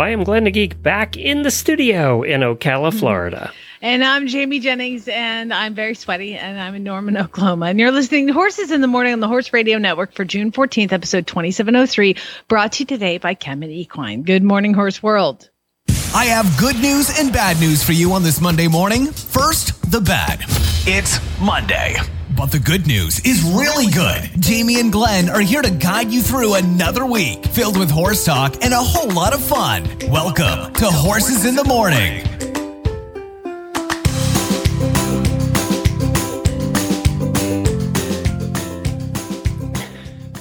Well, I am Glenn the Geek back in the studio in Ocala, mm-hmm. Florida. And I'm Jamie Jennings, and I'm very sweaty, and I'm in Norman, Oklahoma. And you're listening to Horses in the Morning on the Horse Radio Network for June 14th, episode 2703, brought to you today by Kemin Equine. Good morning, Horse World. I have good news and bad news for you on this Monday morning. First, the bad. It's Monday. But the good news is really good. Jamie and Glenn are here to guide you through another week filled with horse talk and a whole lot of fun. Welcome to Horses in the Morning.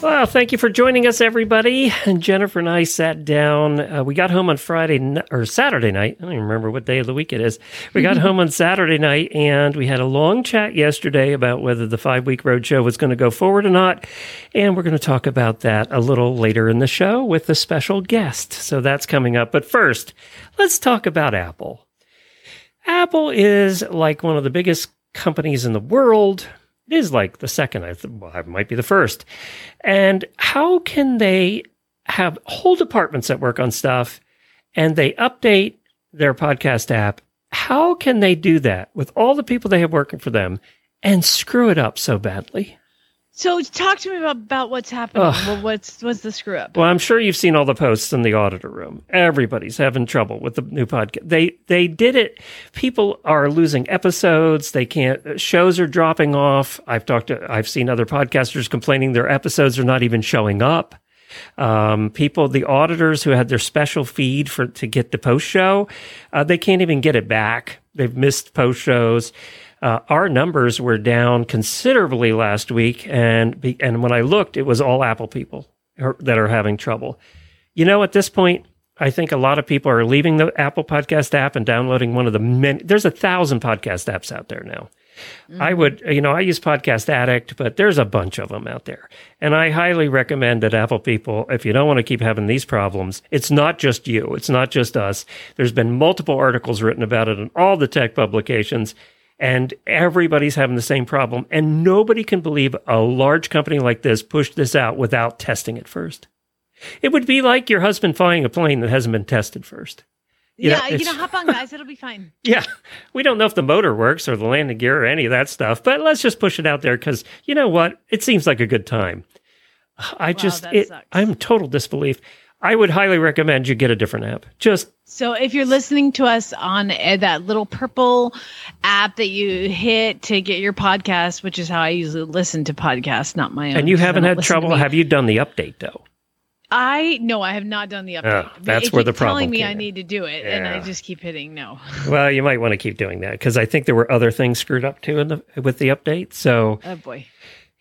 Well, thank you for joining us, everybody. And Jennifer and I sat down. Uh, we got home on Friday n- or Saturday night. I don't even remember what day of the week it is. We got home on Saturday night and we had a long chat yesterday about whether the five week roadshow was going to go forward or not. And we're going to talk about that a little later in the show with a special guest. So that's coming up. But first, let's talk about Apple. Apple is like one of the biggest companies in the world. It is like the second, I th- well, it might be the first. And how can they have whole departments that work on stuff and they update their podcast app? How can they do that with all the people they have working for them and screw it up so badly? So, talk to me about, about what's happening. Well, what's what's the screw up? Well, I'm sure you've seen all the posts in the auditor room. Everybody's having trouble with the new podcast. They they did it. People are losing episodes. They can't. Shows are dropping off. I've talked to. I've seen other podcasters complaining their episodes are not even showing up. Um, people, the auditors who had their special feed for to get the post show, uh, they can't even get it back. They've missed post shows. Uh, our numbers were down considerably last week, and be, and when I looked, it was all Apple people that are having trouble. You know, at this point, I think a lot of people are leaving the Apple Podcast app and downloading one of the many. There's a thousand podcast apps out there now. I would, you know, I use Podcast Addict, but there's a bunch of them out there. And I highly recommend that Apple people, if you don't want to keep having these problems, it's not just you, it's not just us. There's been multiple articles written about it in all the tech publications, and everybody's having the same problem. And nobody can believe a large company like this pushed this out without testing it first. It would be like your husband flying a plane that hasn't been tested first. You know, yeah, you know, hop on, guys. It'll be fine. yeah, we don't know if the motor works or the landing gear or any of that stuff, but let's just push it out there because you know what? It seems like a good time. I just, it, sucks. I'm total disbelief. I would highly recommend you get a different app. Just So, if you're listening to us on uh, that little purple app that you hit to get your podcast, which is how I usually listen to podcasts, not my own. and you haven't had trouble. Have you done the update though? I no, I have not done the update. Oh, that's It where the keeps telling problem me came I in. need to do it, and I just keep hitting no. Well, you might want to keep doing that because I think there were other things screwed up too in the with the update. So Oh boy.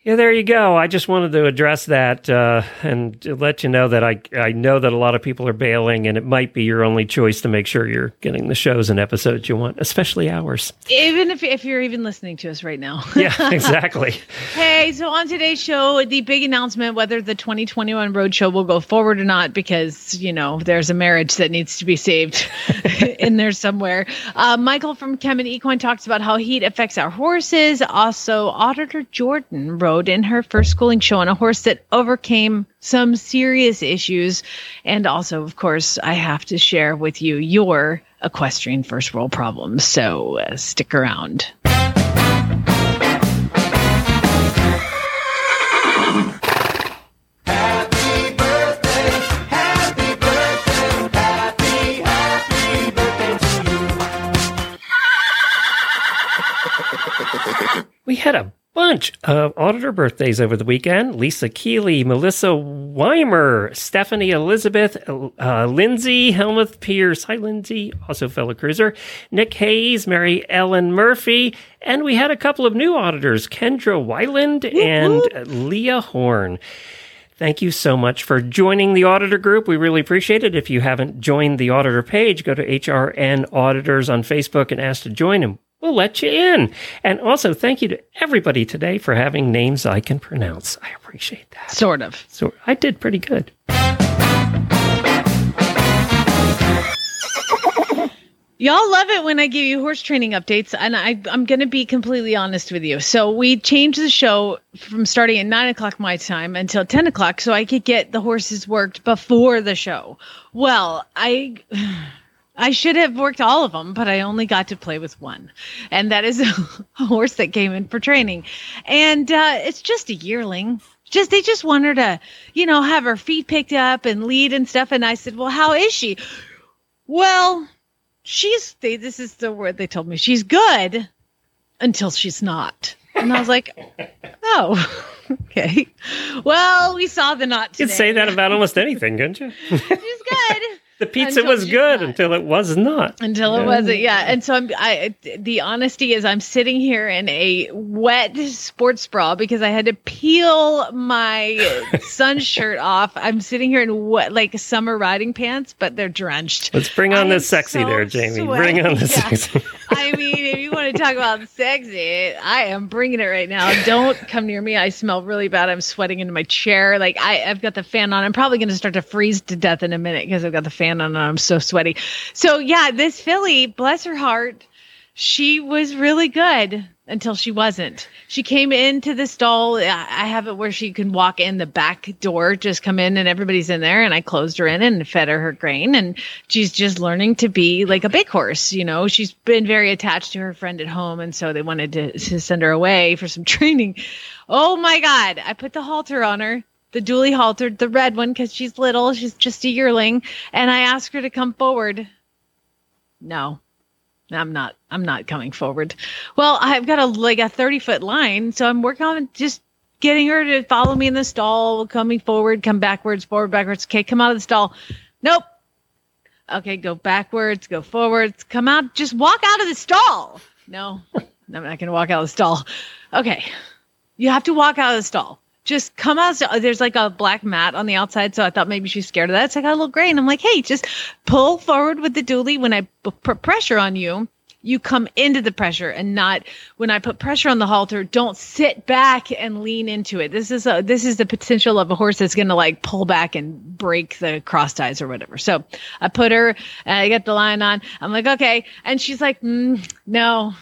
Yeah, there you go. I just wanted to address that uh, and let you know that I I know that a lot of people are bailing, and it might be your only choice to make sure you're getting the shows and episodes you want, especially ours. Even if if you're even listening to us right now. Yeah, exactly. Hey, so on today's show, the big announcement whether the 2021 Roadshow will go forward or not, because, you know, there's a marriage that needs to be saved in there somewhere. Uh, Michael from Kemin Equine talks about how heat affects our horses. Also, Auditor Jordan rode in her first schooling show on a horse that overcame some serious issues. And also, of course, I have to share with you your equestrian first world problems. So uh, stick around. We had a bunch of auditor birthdays over the weekend. Lisa Keeley, Melissa Weimer, Stephanie Elizabeth, uh, Lindsay Helmuth Pierce. Hi, Lindsay, also fellow cruiser. Nick Hayes, Mary Ellen Murphy. And we had a couple of new auditors, Kendra Weiland and Leah Horn. Thank you so much for joining the auditor group. We really appreciate it. If you haven't joined the auditor page, go to HRN Auditors on Facebook and ask to join, and we'll let you in. And also, thank you to everybody today for having names I can pronounce. I appreciate that. Sort of. So I did pretty good. Y'all love it when I give you horse training updates, and I, I'm going to be completely honest with you. So we changed the show from starting at nine o'clock my time until ten o'clock, so I could get the horses worked before the show. Well, I. I should have worked all of them, but I only got to play with one. And that is a horse that came in for training. And uh, it's just a yearling. Just they just want her to, you know, have her feet picked up and lead and stuff. And I said, Well, how is she? Well, she's they, this is the word they told me. She's good until she's not. And I was like, Oh, okay. Well, we saw the not today. You'd say that about almost anything, couldn't you? She's good. The pizza was good not. until it was not. until it Yeah. wasn't yeah and so i'm i the honesty is i'm sitting here in a wet sports bra because i had to peel my sun shirt off i'm sitting here in what, like summer riding pants but they're drenched Let's bring on I the sexy so there, Jamie. sweaty. Bring on the Yeah. sexy. I mean, want to talk about sexy, I am bringing it right now. Don't come near me. I smell really bad. I'm sweating into my chair. Like I, I've got the fan on. I'm probably going to start to freeze to death in a minute because I've got the fan on and I'm so sweaty. So yeah, this filly, bless her heart, she was really good until she wasn't. She came into the stall. I I have it where she can walk in the back door, just come in and everybody's in there. And I closed her in and fed her her grain. And she's just learning to be like a big horse. You know, she's been very attached to her friend at home. And so they wanted to, to send her away for some training. Oh my God. I put the halter on her. The dually haltered, the red one, because she's little. She's just a yearling. And I asked her to come forward. No, I'm not. I'm not coming forward. Well, I've got a like a 30 foot line, so I'm working on just getting her to follow me in the stall, coming forward, come backwards, forward, backwards. Okay, come out of the stall. Nope. Okay, go backwards, go forwards, come out, just walk out of the stall. No, I'm not to walk out of the stall. Okay, you have to walk out of the stall. Just come out. There's like a black mat on the outside, so I thought maybe she's scared of that. So I got a little gray, and I'm like, hey, just pull forward with the dually. When I put pressure on you, you come into the pressure and not when I put pressure on the halter, don't sit back and lean into it. This is a this is the potential of a horse that's gonna like pull back and break the cross ties or whatever. So I put her I get the line on. I'm like, okay. And she's like, mm, no.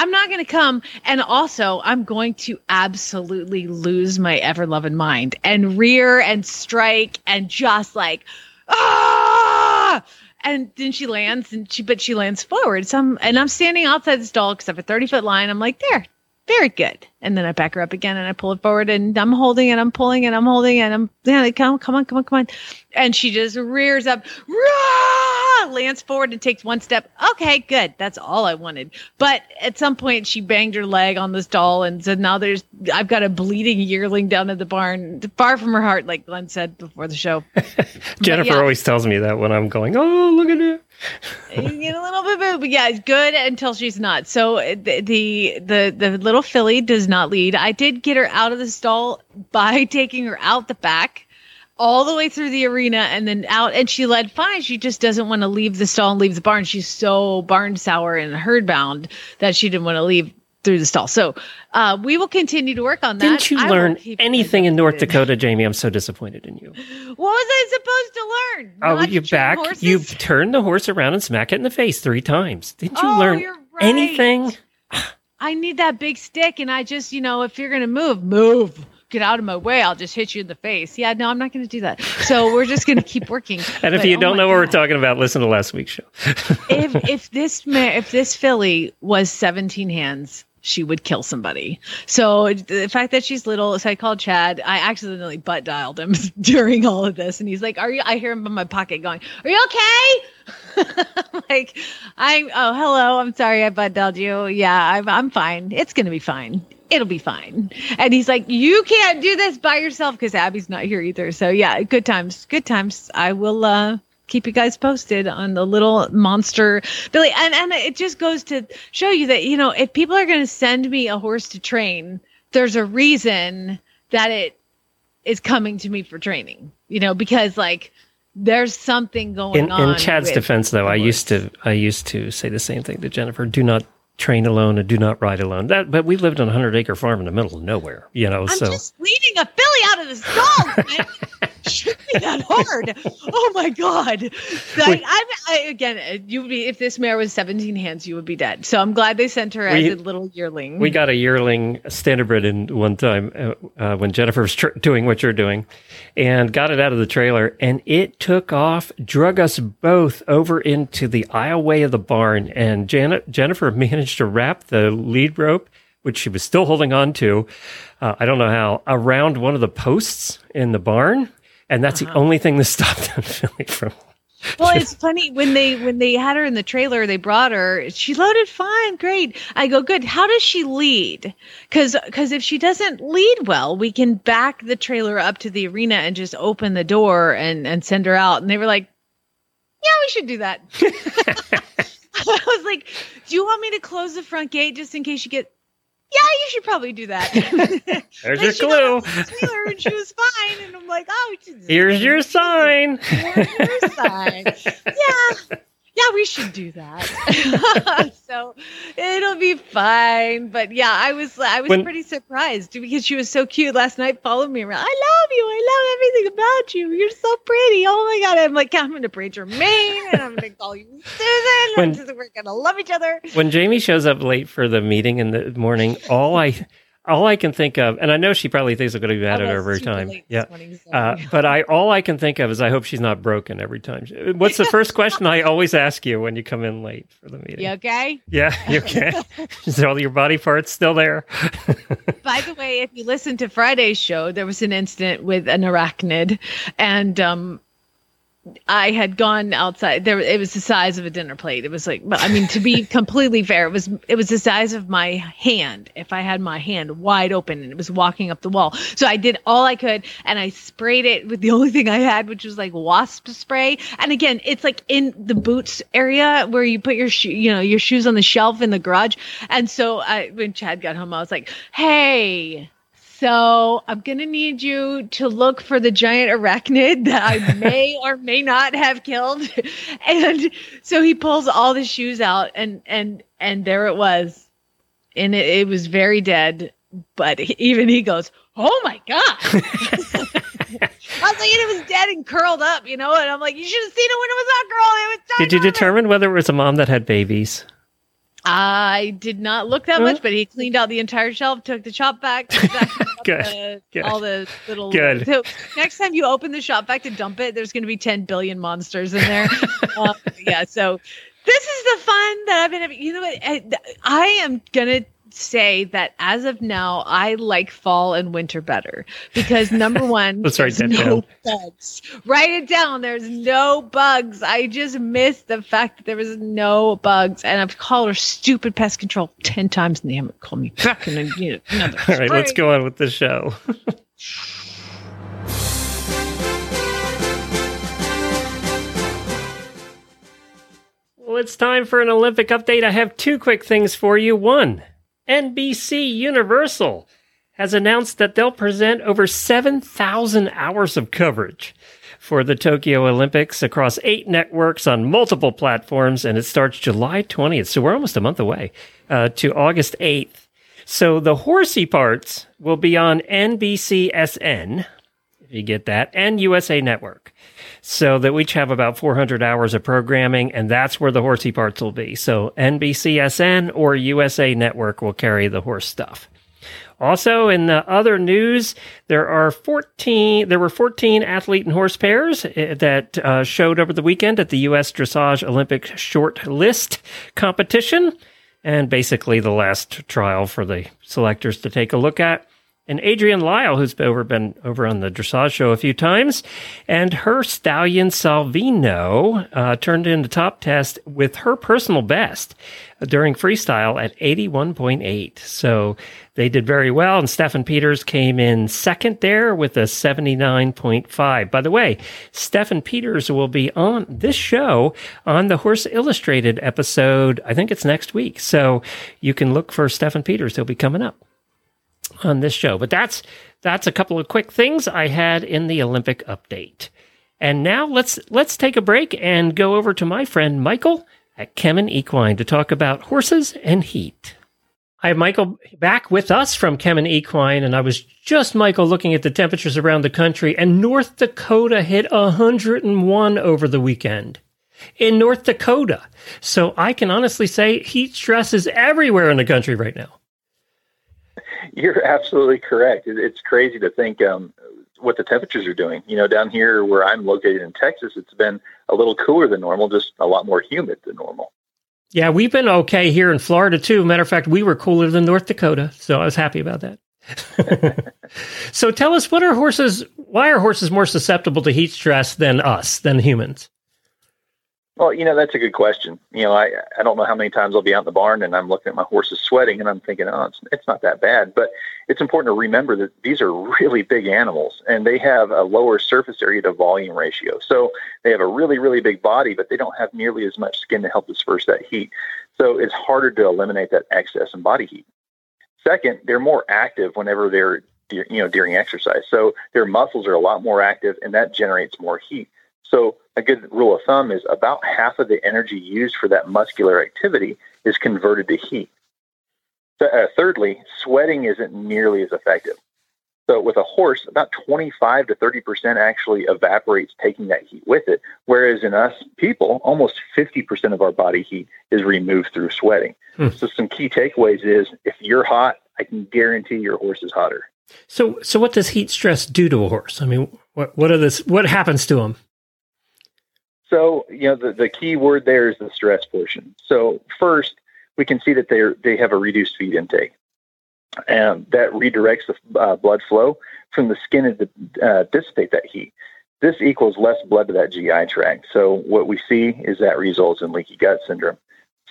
I'm not going to come. And also, I'm going to absolutely lose my ever loving mind and rear and strike and just like, ah! And then she lands and she, but she lands forward. So I'm, and I'm standing outside the stall because I have a 30 foot line. I'm like, there, very good. And then I back her up again and I pull it forward and I'm holding and I'm pulling and I'm holding and I'm, yeah, like, come, come on, come on, come on. And she just rears up, rah, lands forward and takes one step. Okay, good. That's all I wanted. But at some point she banged her leg on this stall and so now there's, I've got a bleeding yearling down at the barn, far from her heart, like Glenn said before the show. Jennifer yeah. always tells me that when I'm going, oh, look at it. You get a little bit, but yeah, it's good until she's not. So the, the the the little filly does not lead. I did get her out of the stall by taking her out the back, all the way through the arena, and then out, and she led fine. She just doesn't want to leave the stall and leave the barn. She's so barn sour and herd bound that she didn't want to leave through the stall. So uh, we will continue to work on that. Didn't you I learn keep you guys anything in North. Dakota, Jamie? I'm so disappointed in you. What was I supposed to learn? Oh, Not you back, horses? you turn the horse around and smack it in the face three times. Didn't you Oh, learn right. anything? I need that big stick, and I just, you know, if you're gonna move, move. Get out of my way. I'll just hit you in the face. Yeah, no, I'm not going to do that. So we're just going to keep working. And if But, you oh don't my know what we're talking about, listen to last week's show. if if this if this filly was 17 hands, she would kill somebody. So the fact that she's little, so I called Chad. I accidentally butt dialed him during all of this, and he's like, "Are you?" I hear him in my pocket going, "Are you okay?" like, I'm. Oh, hello. I'm sorry, I butt dialed you. Yeah, I'm. I'm fine. It's gonna be fine. It'll be fine. And he's like, "You can't do this by yourself because Abby's not here either." So yeah, good times. Good times. I will. uh keep you guys posted on the little monster Billy. And and it just goes to show you that you know if people are going to send me a horse to train, there's a reason that it is coming to me for training. You know, because like there's something going In, on. in Chad's defense, though, I used to I used to say the same thing to Jennifer: "Do not train alone and do not ride alone." That, but we lived on a hundred acre farm in the middle of nowhere, you know. I'm so just leading a filly out of the stall. Shouldn't be that hard. Oh my god! Like, I'm I, again. You would be if this mare was 17 hands, you would be dead. So I'm glad they sent her We- as a little yearling. we got a yearling standardbred in one time uh, uh, when Jennifer was tr- doing what you're doing, and got it out of the trailer, and it took off, drug us both over into the aisleway of the barn, and Janet Jennifer managed to wrap the lead rope, which she was still holding on to, uh, I don't know how, around one of the posts in the barn, and that's the uh-huh. only thing that stopped them from. Well, it's funny when they when they had her in the trailer, they brought her. She loaded fine, great. I go, good. How does she lead? Because because if she doesn't lead well, we can back the trailer up to the arena and just open the door and and send her out. And they were like, yeah, we should do that. I was like, do you want me to close the front gate just in case you get? Yeah, you should probably do that. There's your she got clue. off the trailer and she was fine, and I'm like, oh, Here's your sign. Here's your sign. Yeah. Yeah, we should do that. so it'll be fine. But yeah, I was I was When- pretty surprised because she was so cute last night, Followed me around. I love you. I love everything about you. You're so pretty. Oh my god. I'm like, I'm gonna braid your mane and I'm gonna call you Susan. When- just- we're gonna love each other. when Jamie shows up late for the meeting in the morning, all I all I can think of, and I know she probably thinks I'm going to be mad at her every time. Yeah. Uh, but I all I can think of is I hope she's not broken every time. What's the first question I always ask you when you come in late for the meeting? you okay? Yeah, you okay? is all your body parts still there? By the way, if you listen to Friday's show, there was an incident with an arachnid, and um, I had gone outside. There, it was the size of a dinner plate. It was like, but I mean, to be completely fair, it was it was the size of my hand. If I had my hand wide open and it was walking up the wall, so I did all I could, and I sprayed it with the only thing I had, which was like wasp spray. And again, it's like in the boots area where you put your shoe, you know, your shoes on the shelf in the garage. And so I, when Chad got home, I was like, hey. So I'm gonna need you to look for the giant arachnid that I may or may not have killed. And so he pulls all the shoes out, and and and there it was, and it, it was very dead. But he- even he goes, "Oh my god!" I was like, it was dead and curled up, you know. And I'm like, "You should have seen it when it was that girl. It was Did you ginormous." determine whether it was a mom that had babies? I did not look that much, but he cleaned out the entire shelf, took the shop back, back Good, the- good. all the little. Good. So next time you open the shop back to dump it, there's going to be 10 billion monsters in there. um, yeah. So this is the fun that I've been having. You know what? I, I am going to say that as of now, I like fall and winter better because number one, Let's write that no down. bugs. Write it down. There's no bugs. I just missed the fact that there was no bugs, and I've called her stupid pest control ten times, and they haven't called me back. And you know, another All right, let's go on with the show. well, it's time for an Olympic update. I have two quick things for you. One, NBC Universal has announced that they'll present over 7,000 hours of coverage for the Tokyo Olympics across eight networks on multiple platforms, and it starts July 20th. So we're almost a month away uh, to August 8th. So the horsey parts will be on NBCSN, you get that, and USA Network. So that we each have about 400 hours of programming, and that's where the horsey parts will be. So NBCSN or USA Network will carry the horse stuff. Also, in the other news, there are 14. There were 14 athlete and horse pairs eh, that uh, showed over the weekend at the U.S. Dressage Olympic Short List competition, and basically the last trial for the selectors to take a look at. And Adrienne Lyle, who's over been over on the dressage show a few times, and her stallion Salvino uh, turned in the top test with her personal best during freestyle at 81.8. So they did very well. And Steffen Peters came in second there with a 79.5. By the way, Steffen Peters will be on this show on the Horse Illustrated episode. I think it's next week. So you can look for Steffen Peters. He'll be coming up. On this show. But that's that's a couple of quick things I had in the Olympic update. And now let's let's take a break and go over to my friend Michael at Kemin Equine to talk about horses and heat. I have Michael back with us from Kemin Equine, and I was just Michael looking at the temperatures around the country, and North Dakota hit 101 over the weekend in North Dakota. So I can honestly say heat stress is everywhere in the country right now. You're absolutely correct. It's crazy to think um, what the temperatures are doing. You know, down here where I'm located in Texas, it's been a little cooler than normal, just a lot more humid than normal. Yeah, we've been okay here in Florida too. Matter of fact, we were cooler than North Dakota, so I was happy about that. so tell us, what are horses? Why are horses more susceptible to heat stress than us, than humans? Well, you know, that's a good question. You know, I, I don't know how many times I'll be out in the barn and I'm looking at my horses sweating and I'm thinking, oh, it's, it's not that bad. But it's important to remember that these are really big animals and they have a lower surface area to volume ratio. So they have a really, really big body, but they don't have nearly as much skin to help disperse that heat. So it's harder to eliminate that excess in body heat. Second, they're more active whenever they're, you know, during exercise. So their muscles are a lot more active and that generates more heat. So a good rule of thumb is about half of the energy used for that muscular activity is converted to heat. Uh, thirdly, sweating isn't nearly as effective. So with a horse, about 25 to 30 percent actually evaporates, taking that heat with it. Whereas in us people, almost 50 percent of our body heat is removed through sweating. Hmm. So some key takeaways is if you're hot, I can guarantee your horse is hotter. So, so what does heat stress do to a horse? I mean, what what are this? What happens to them? So, you know, the, the key word there is the stress portion. So, first, we can see that they they have a reduced feed intake, and that redirects the uh, blood flow from the skin to uh, dissipate that heat. This equals less blood to that GI tract. So, what we see is that results in leaky gut syndrome.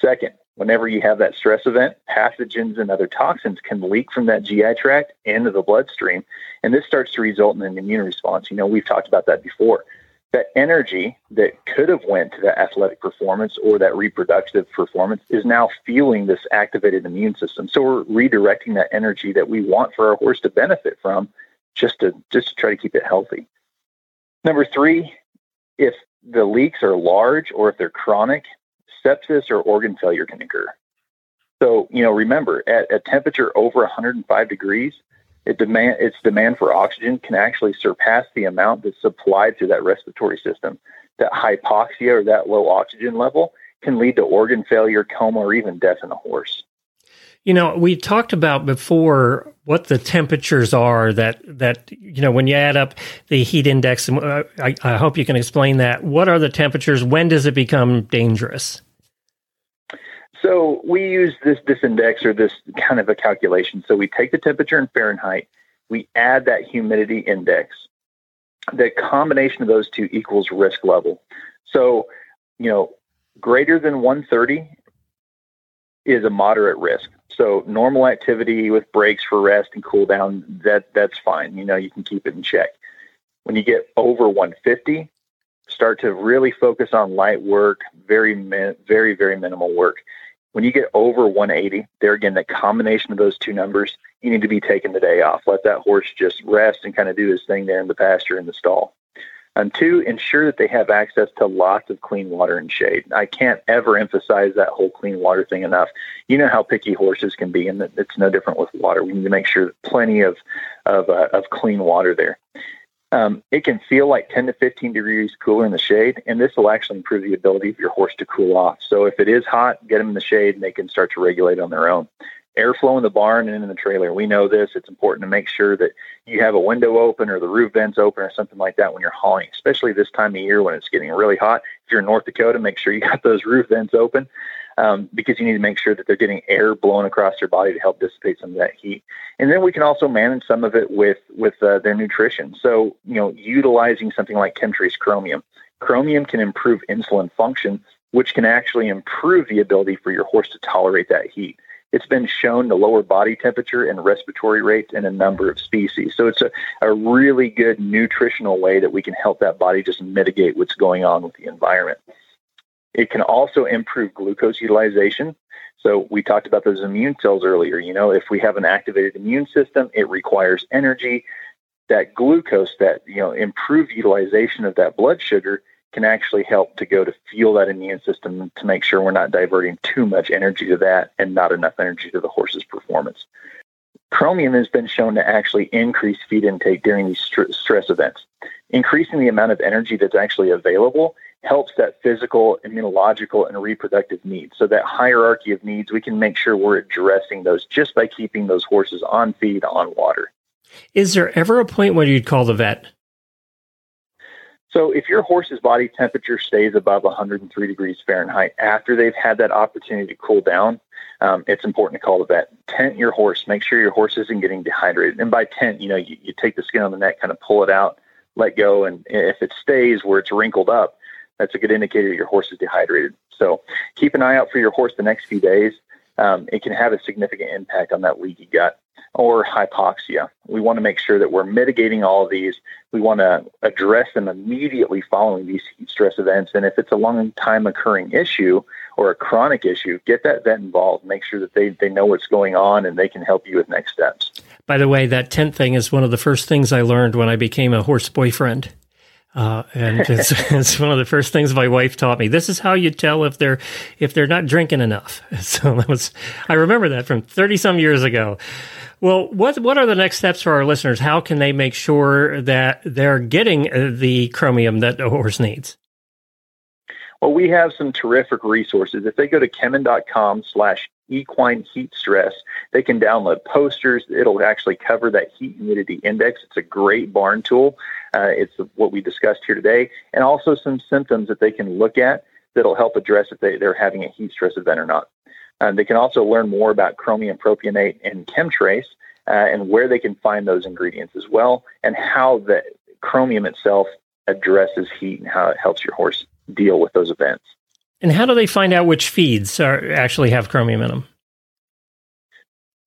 Second, whenever you have that stress event, pathogens and other toxins can leak from that GI tract into the bloodstream, and this starts to result in an immune response. You know, we've talked about that before that energy that could have went to that athletic performance or that reproductive performance is now fueling this activated immune system. So we're redirecting that energy that we want for our horse to benefit from just to just to try to keep it healthy. Number three, if the leaks are large or if they're chronic, sepsis or organ failure can occur. So, you know, remember at a temperature over 105 degrees, it demand its demand for oxygen can actually surpass the amount that's supplied through that respiratory system. That hypoxia or that low oxygen level can lead to organ failure, coma, or even death in a horse. You know, we talked about before what the temperatures are that that you know when you add up the heat index. And uh, I, I hope you can explain that. What are the temperatures? When does it become dangerous? So we use this this index or this kind of a calculation. So we take the temperature in Fahrenheit, we add that humidity index. The combination of those two equals risk level. So, you know, greater than 130 is a moderate risk. So normal activity with breaks for rest and cool down, that that's fine. You know, you can keep it in check. When you get over 150, start to really focus on light work, very very very minimal work. When you get over 180, there again, the combination of those two numbers, you need to be taking the day off. Let that horse just rest and kind of do his thing there in the pasture in the stall. And two, ensure that they have access to lots of clean water and shade. I can't ever emphasize that whole clean water thing enough. You know how picky horses can be, and it's no different with water. We need to make sure plenty of of, uh, of clean water there. Um, it can feel like 10 to 15 degrees cooler in the shade, and this will actually improve the ability of your horse to cool off. So if it is hot, get them in the shade and they can start to regulate on their own. Airflow in the barn and in the trailer. We know this. It's important to make sure that you have a window open or the roof vents open or something like that when you're hauling, especially this time of year when it's getting really hot. If you're in North Dakota, make sure you got those roof vents open um, because you need to make sure that they're getting air blown across their body to help dissipate some of that heat. And then we can also manage some of it with with uh, their nutrition. So you know, utilizing something like KemTRACE Chromium. Chromium can improve insulin function, which can actually improve the ability for your horse to tolerate that heat. It's been shown to lower body temperature and respiratory rates in a number of species. So it's a, a really good nutritional way that we can help that body just mitigate what's going on with the environment. It can also improve glucose utilization. So we talked about those immune cells earlier. You know, if we have an activated immune system, it requires energy. That glucose, that you know, improved utilization of that blood sugar can actually help to go to fuel that immune system to make sure we're not diverting too much energy to that and not enough energy to the horse's performance. Chromium has been shown to actually increase feed intake during these st- stress events. Increasing the amount of energy that's actually available helps that physical, immunological, and reproductive needs. So that hierarchy of needs, we can make sure we're addressing those just by keeping those horses on feed, on water. Is there ever a point where you'd call the vet? So if your horse's body temperature stays above 103 degrees Fahrenheit after they've had that opportunity to cool down, um, it's important to call the vet. Tent your horse. Make sure your horse isn't getting dehydrated. And by tent, you know, you, you take the skin on the neck, kind of pull it out, let go, and if it stays where it's wrinkled up, that's a good indicator your horse is dehydrated. So keep an eye out for your horse the next few days. Um, it can have a significant impact on that leaky gut or hypoxia. We want to make sure that we're mitigating all of these. We want to address them immediately following these heat stress events. And if it's a long time occurring issue or a chronic issue, get that vet involved. Make sure that they, they know what's going on and they can help you with next steps. By the way, that tent thing is one of the first things I learned when I became a horse boyfriend. Uh, and it's, it's, one of the first things my wife taught me. This is how you tell if they're if they're not drinking enough. So that was I remember that from thirty some years ago. Well, what what are the next steps for our listeners? How can they make sure that they're getting uh, the chromium that a horse needs? Well, we have some terrific resources. If they go to kemin.com slash equine heat stress, they can download posters. It'll actually cover that heat humidity index. It's a great barn tool. Uh, it's what we discussed here today, and also some symptoms that they can look at that'll help address if they, they're having a heat stress event or not. Uh, they can also learn more about chromium propionate and KemTRACE uh, and where they can find those ingredients as well, and how the chromium itself addresses heat and how it helps your horse deal with those events. And how do they find out which feeds are actually have chromium in them?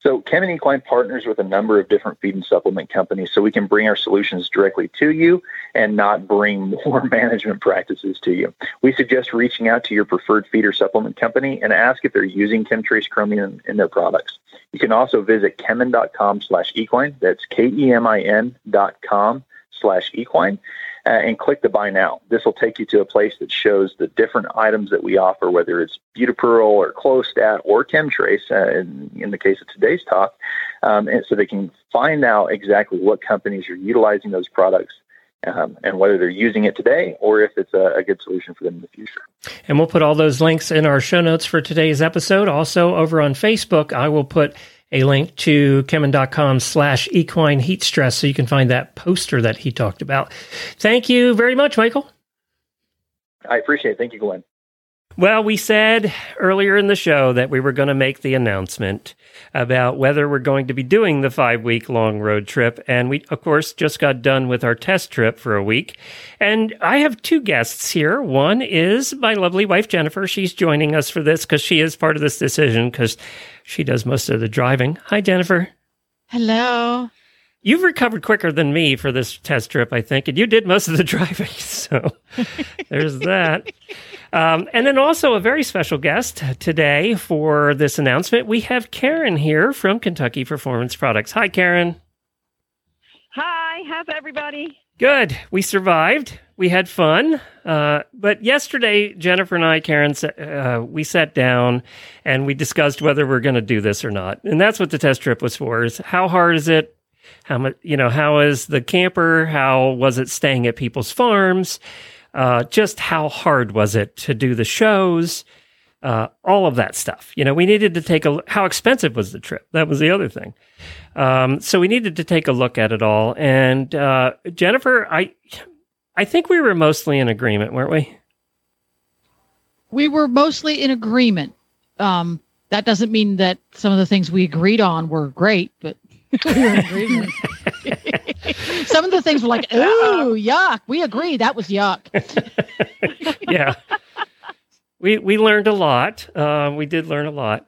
So Kemin Equine partners with a number of different feed and supplement companies so we can bring our solutions directly to you and not bring more management practices to you. We suggest reaching out to your preferred feed or supplement company and ask if they're using KemTRACE Chromium in their products. You can also visit kemin.com slash equine. That's K-E-M-I-N dot com slash equine uh, and click the buy now. This will take you to a place that shows the different items that we offer, whether it's ButiPEARL or Clostat or KemTRACE, uh, in, in, the case of today's talk, um, and so they can find out exactly what companies are utilizing those products. Um, and whether they're using it today or if it's a, a good solution for them in the future. And we'll put all those links in our show notes for today's episode. Also, over on Facebook, I will put a link to kemin.com slash equine heat stress so you can find that poster that he talked about. Thank you very much, Michael. I appreciate it. Thank you, Glenn. Well, we said earlier in the show that we were going to make the announcement about whether we're going to be doing the five week long road trip. And we, of course, just got done with our test trip for a week. And I have two guests here. One is my lovely wife, Jennifer. She's joining us for this because she is part of this decision because she does most of the driving. Hi, Jennifer. Hello. You've recovered quicker than me for this test trip, I think, and you did most of the driving. So there's that. Um, and then also a very special guest today for this announcement. We have Karen here from Kentucky Performance Products. Hi, Karen. Hi, how's everybody? Good. We survived. We had fun. Uh, but yesterday, Jennifer and I, Karen, uh, we sat down and we discussed whether we're going to do this or not. And that's what the test trip was for: is how hard is it? How much? You know, how is the camper? How was it staying at people's farms? Uh, just how hard was it to do the shows? Uh, all of that stuff. You know, we needed to take a how expensive was the trip. That was the other thing. Um, so we needed to take a look at it all. And uh, Jennifer, I I think we were mostly in agreement, weren't we? We were mostly in agreement. Um, that doesn't mean that some of the things we agreed on were great, but we were in agreement. some of the things were like, "Ooh, yuck." We agree that was yuck. yeah. we we learned a lot. Uh, we did learn a lot.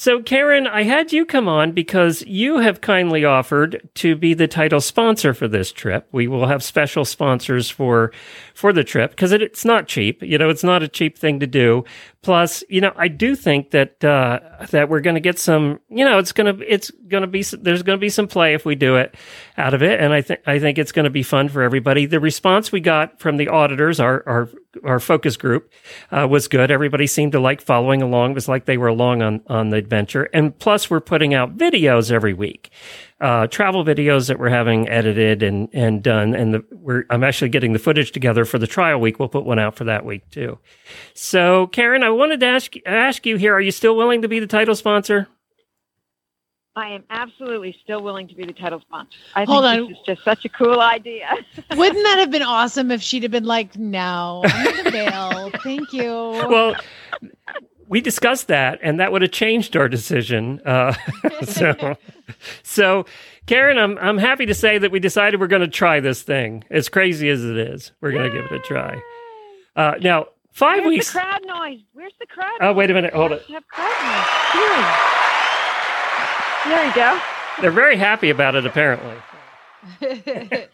So, Karen, I had you come on because you have kindly offered to be the title sponsor for this trip. We will have special sponsors for for the trip because it, it's not cheap. You know, it's not a cheap thing to do. Plus, you know, I do think that uh, that we're going to get some. You know, it's gonna it's gonna be there's going to be some play if we do it out of it, and I think I think it's going to be fun for everybody. The response we got from the auditors, our our our focus group, uh, was good. Everybody seemed to like following along. It was like they were along on on the adventure. And plus, we're putting out videos every week, uh, travel videos that we're having edited and, and done. And the, we're, I'm actually getting the footage together for the trial week. We'll put one out for that week too. So, Karen, I wanted to ask, ask you here, are you still willing to be the title sponsor? I am absolutely still willing to be the title sponsor. I Hold think on. this is just such a cool idea. Wouldn't that have been awesome if she'd have been like, "No, I'm the bail. Thank you." Well, we discussed that, and that would have changed our decision. Uh, so, so Karen, I'm I'm happy to say that we decided we're going to try this thing. As crazy as it is, we're going to give it a try. Uh, now, 5 Where's weeks. the crowd noise? Where's the crowd? Oh, noise? wait a minute, hold it. have crowd There you go. They're very happy about it, apparently.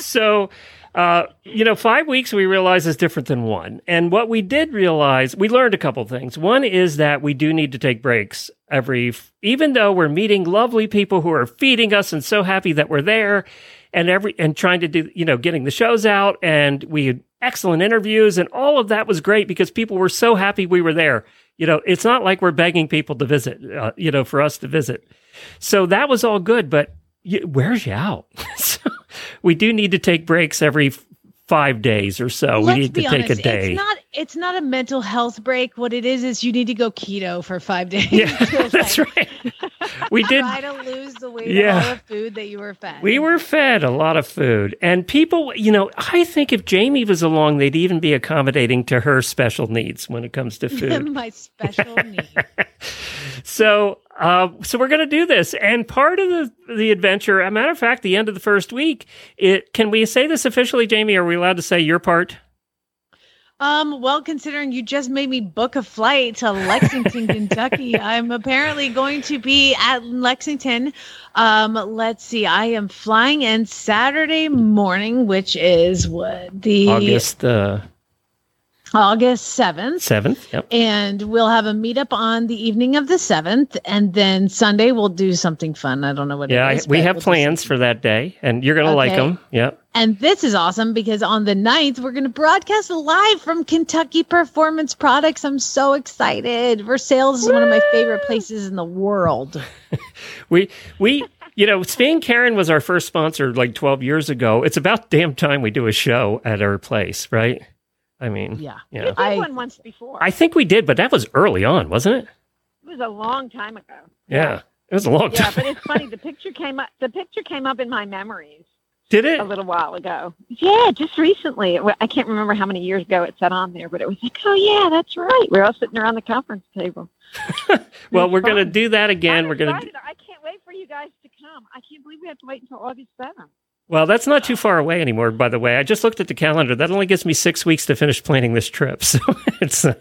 so, uh, you know, five weeks we realize is different than one. And what we did realize, we learned a couple things. One is that we do need to take breaks every, even though we're meeting lovely people who are feeding us and so happy that we're there and every, and trying to do, you know, getting the shows out and we had excellent interviews and all of that was great because people were so happy we were there. You know, it's not like we're begging people to visit, uh, you know, for us to visit. So that was all good, but y where's you out? so we do need to take breaks every five days or so. Let's we need to take honest, a day. It's not it's not a mental health break. What it is is you need to go keto for five days. yeah, that's like, right. We did. Try to lose the weight Yeah. of all the food that you were fed. We were fed a lot of food, and people, you know, I think if Jamie was along, they'd even be accommodating to her special needs when it comes to food. my special need. So, uh, so we're going to do this, and part of the the adventure. A matter of fact, the end of the first week. It can we say this officially, Jamie? Are we allowed to say your part? Um, well, considering you just made me book a flight to Lexington, Kentucky, I'm apparently going to be at Lexington. Um, let's see, I am flying in Saturday morning, which is what the August uh, August 7th. seventh. Yep. And we'll have a meetup on the evening of the 7th. And then Sunday we'll do something fun. I don't know what it is. Yeah, I, we have we'll plans for that day, and you're going to like 'em. like them. Yep. And this is awesome because on the 9th, we're going to broadcast live from Kentucky Performance Products. I'm so excited. Versailles is one of my favorite places in the world. We we you know, Spain Karen was our first sponsor like 12 years ago. It's about damn time we do a show at our place, right? I mean, Yeah. We yeah. did I- one once before. I think we did, but that was early on, wasn't it? it was a long time ago. Yeah. It was a long Yeah, time. Yeah, but it's funny. The picture came up. The picture came up in my memories Did it? a little while ago. Yeah, just recently. I can't remember how many years ago it said on there, but it was like, oh yeah, that's right. We're all sitting around the conference table. Well, we're going to do that again. I'm We're going to excited. I can't wait for you guys to come. I can't believe we have to wait until August seventh. Well, that's not too far away anymore, by the way. I just looked at the calendar. That only gives me 6 weeks to finish planning this trip. So it's uh,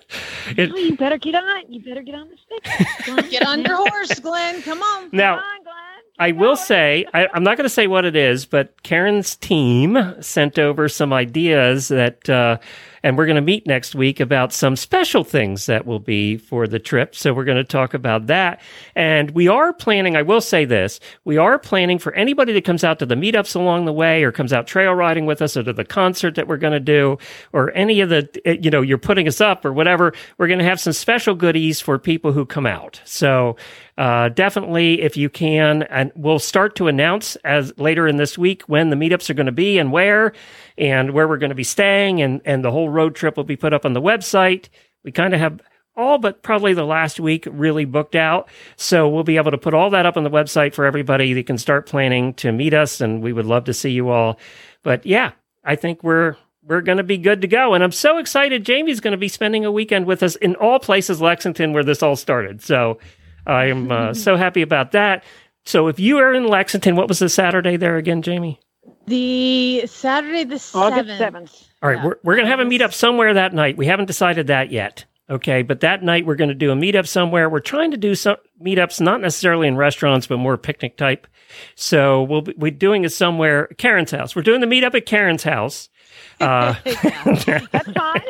it, Oh, you better get on. You better get on the stick. Get on your horse, Glenn. Come on. now Come on, Glenn. I will say, I, I'm not going to say what it is, but Karen's team sent over some ideas that, uh, and we're going to meet next week about some special things that will be for the trip. So we're going to talk about that. And we are planning, I will say this, we are planning for anybody that comes out to the meetups along the way or comes out trail riding with us or to the concert that we're going to do or any of the, you know, you're putting us up or whatever, we're going to have some special goodies for people who come out. So, uh, definitely if you can and we'll start to announce as later in this week when the meetups are going to be and where and where we're going to be staying and and the whole road trip will be put up on the website. We kind of have all but probably the last week really booked out so we'll be able to put all that up on the website for everybody that can start planning to meet us and we would love to see you all. But yeah i think we're we're going to be good to go and i'm so excited. Jamie's going to be spending a weekend with us in all places lexington where this all started so I'm uh, so happy about that. So if you are in Lexington, what was the Saturday there again, Jamie? The Saturday the August 7th. seventh. All right, Yeah. we're, we're going to have a meetup somewhere that night. We haven't decided that yet. Okay, but that night we're going to do a meetup somewhere. We're trying to do some meetups, not necessarily in restaurants, but more picnic type. So we'll be we're doing it somewhere. Karen's house. We're doing the meetup at Karen's house. Uh, That's fine.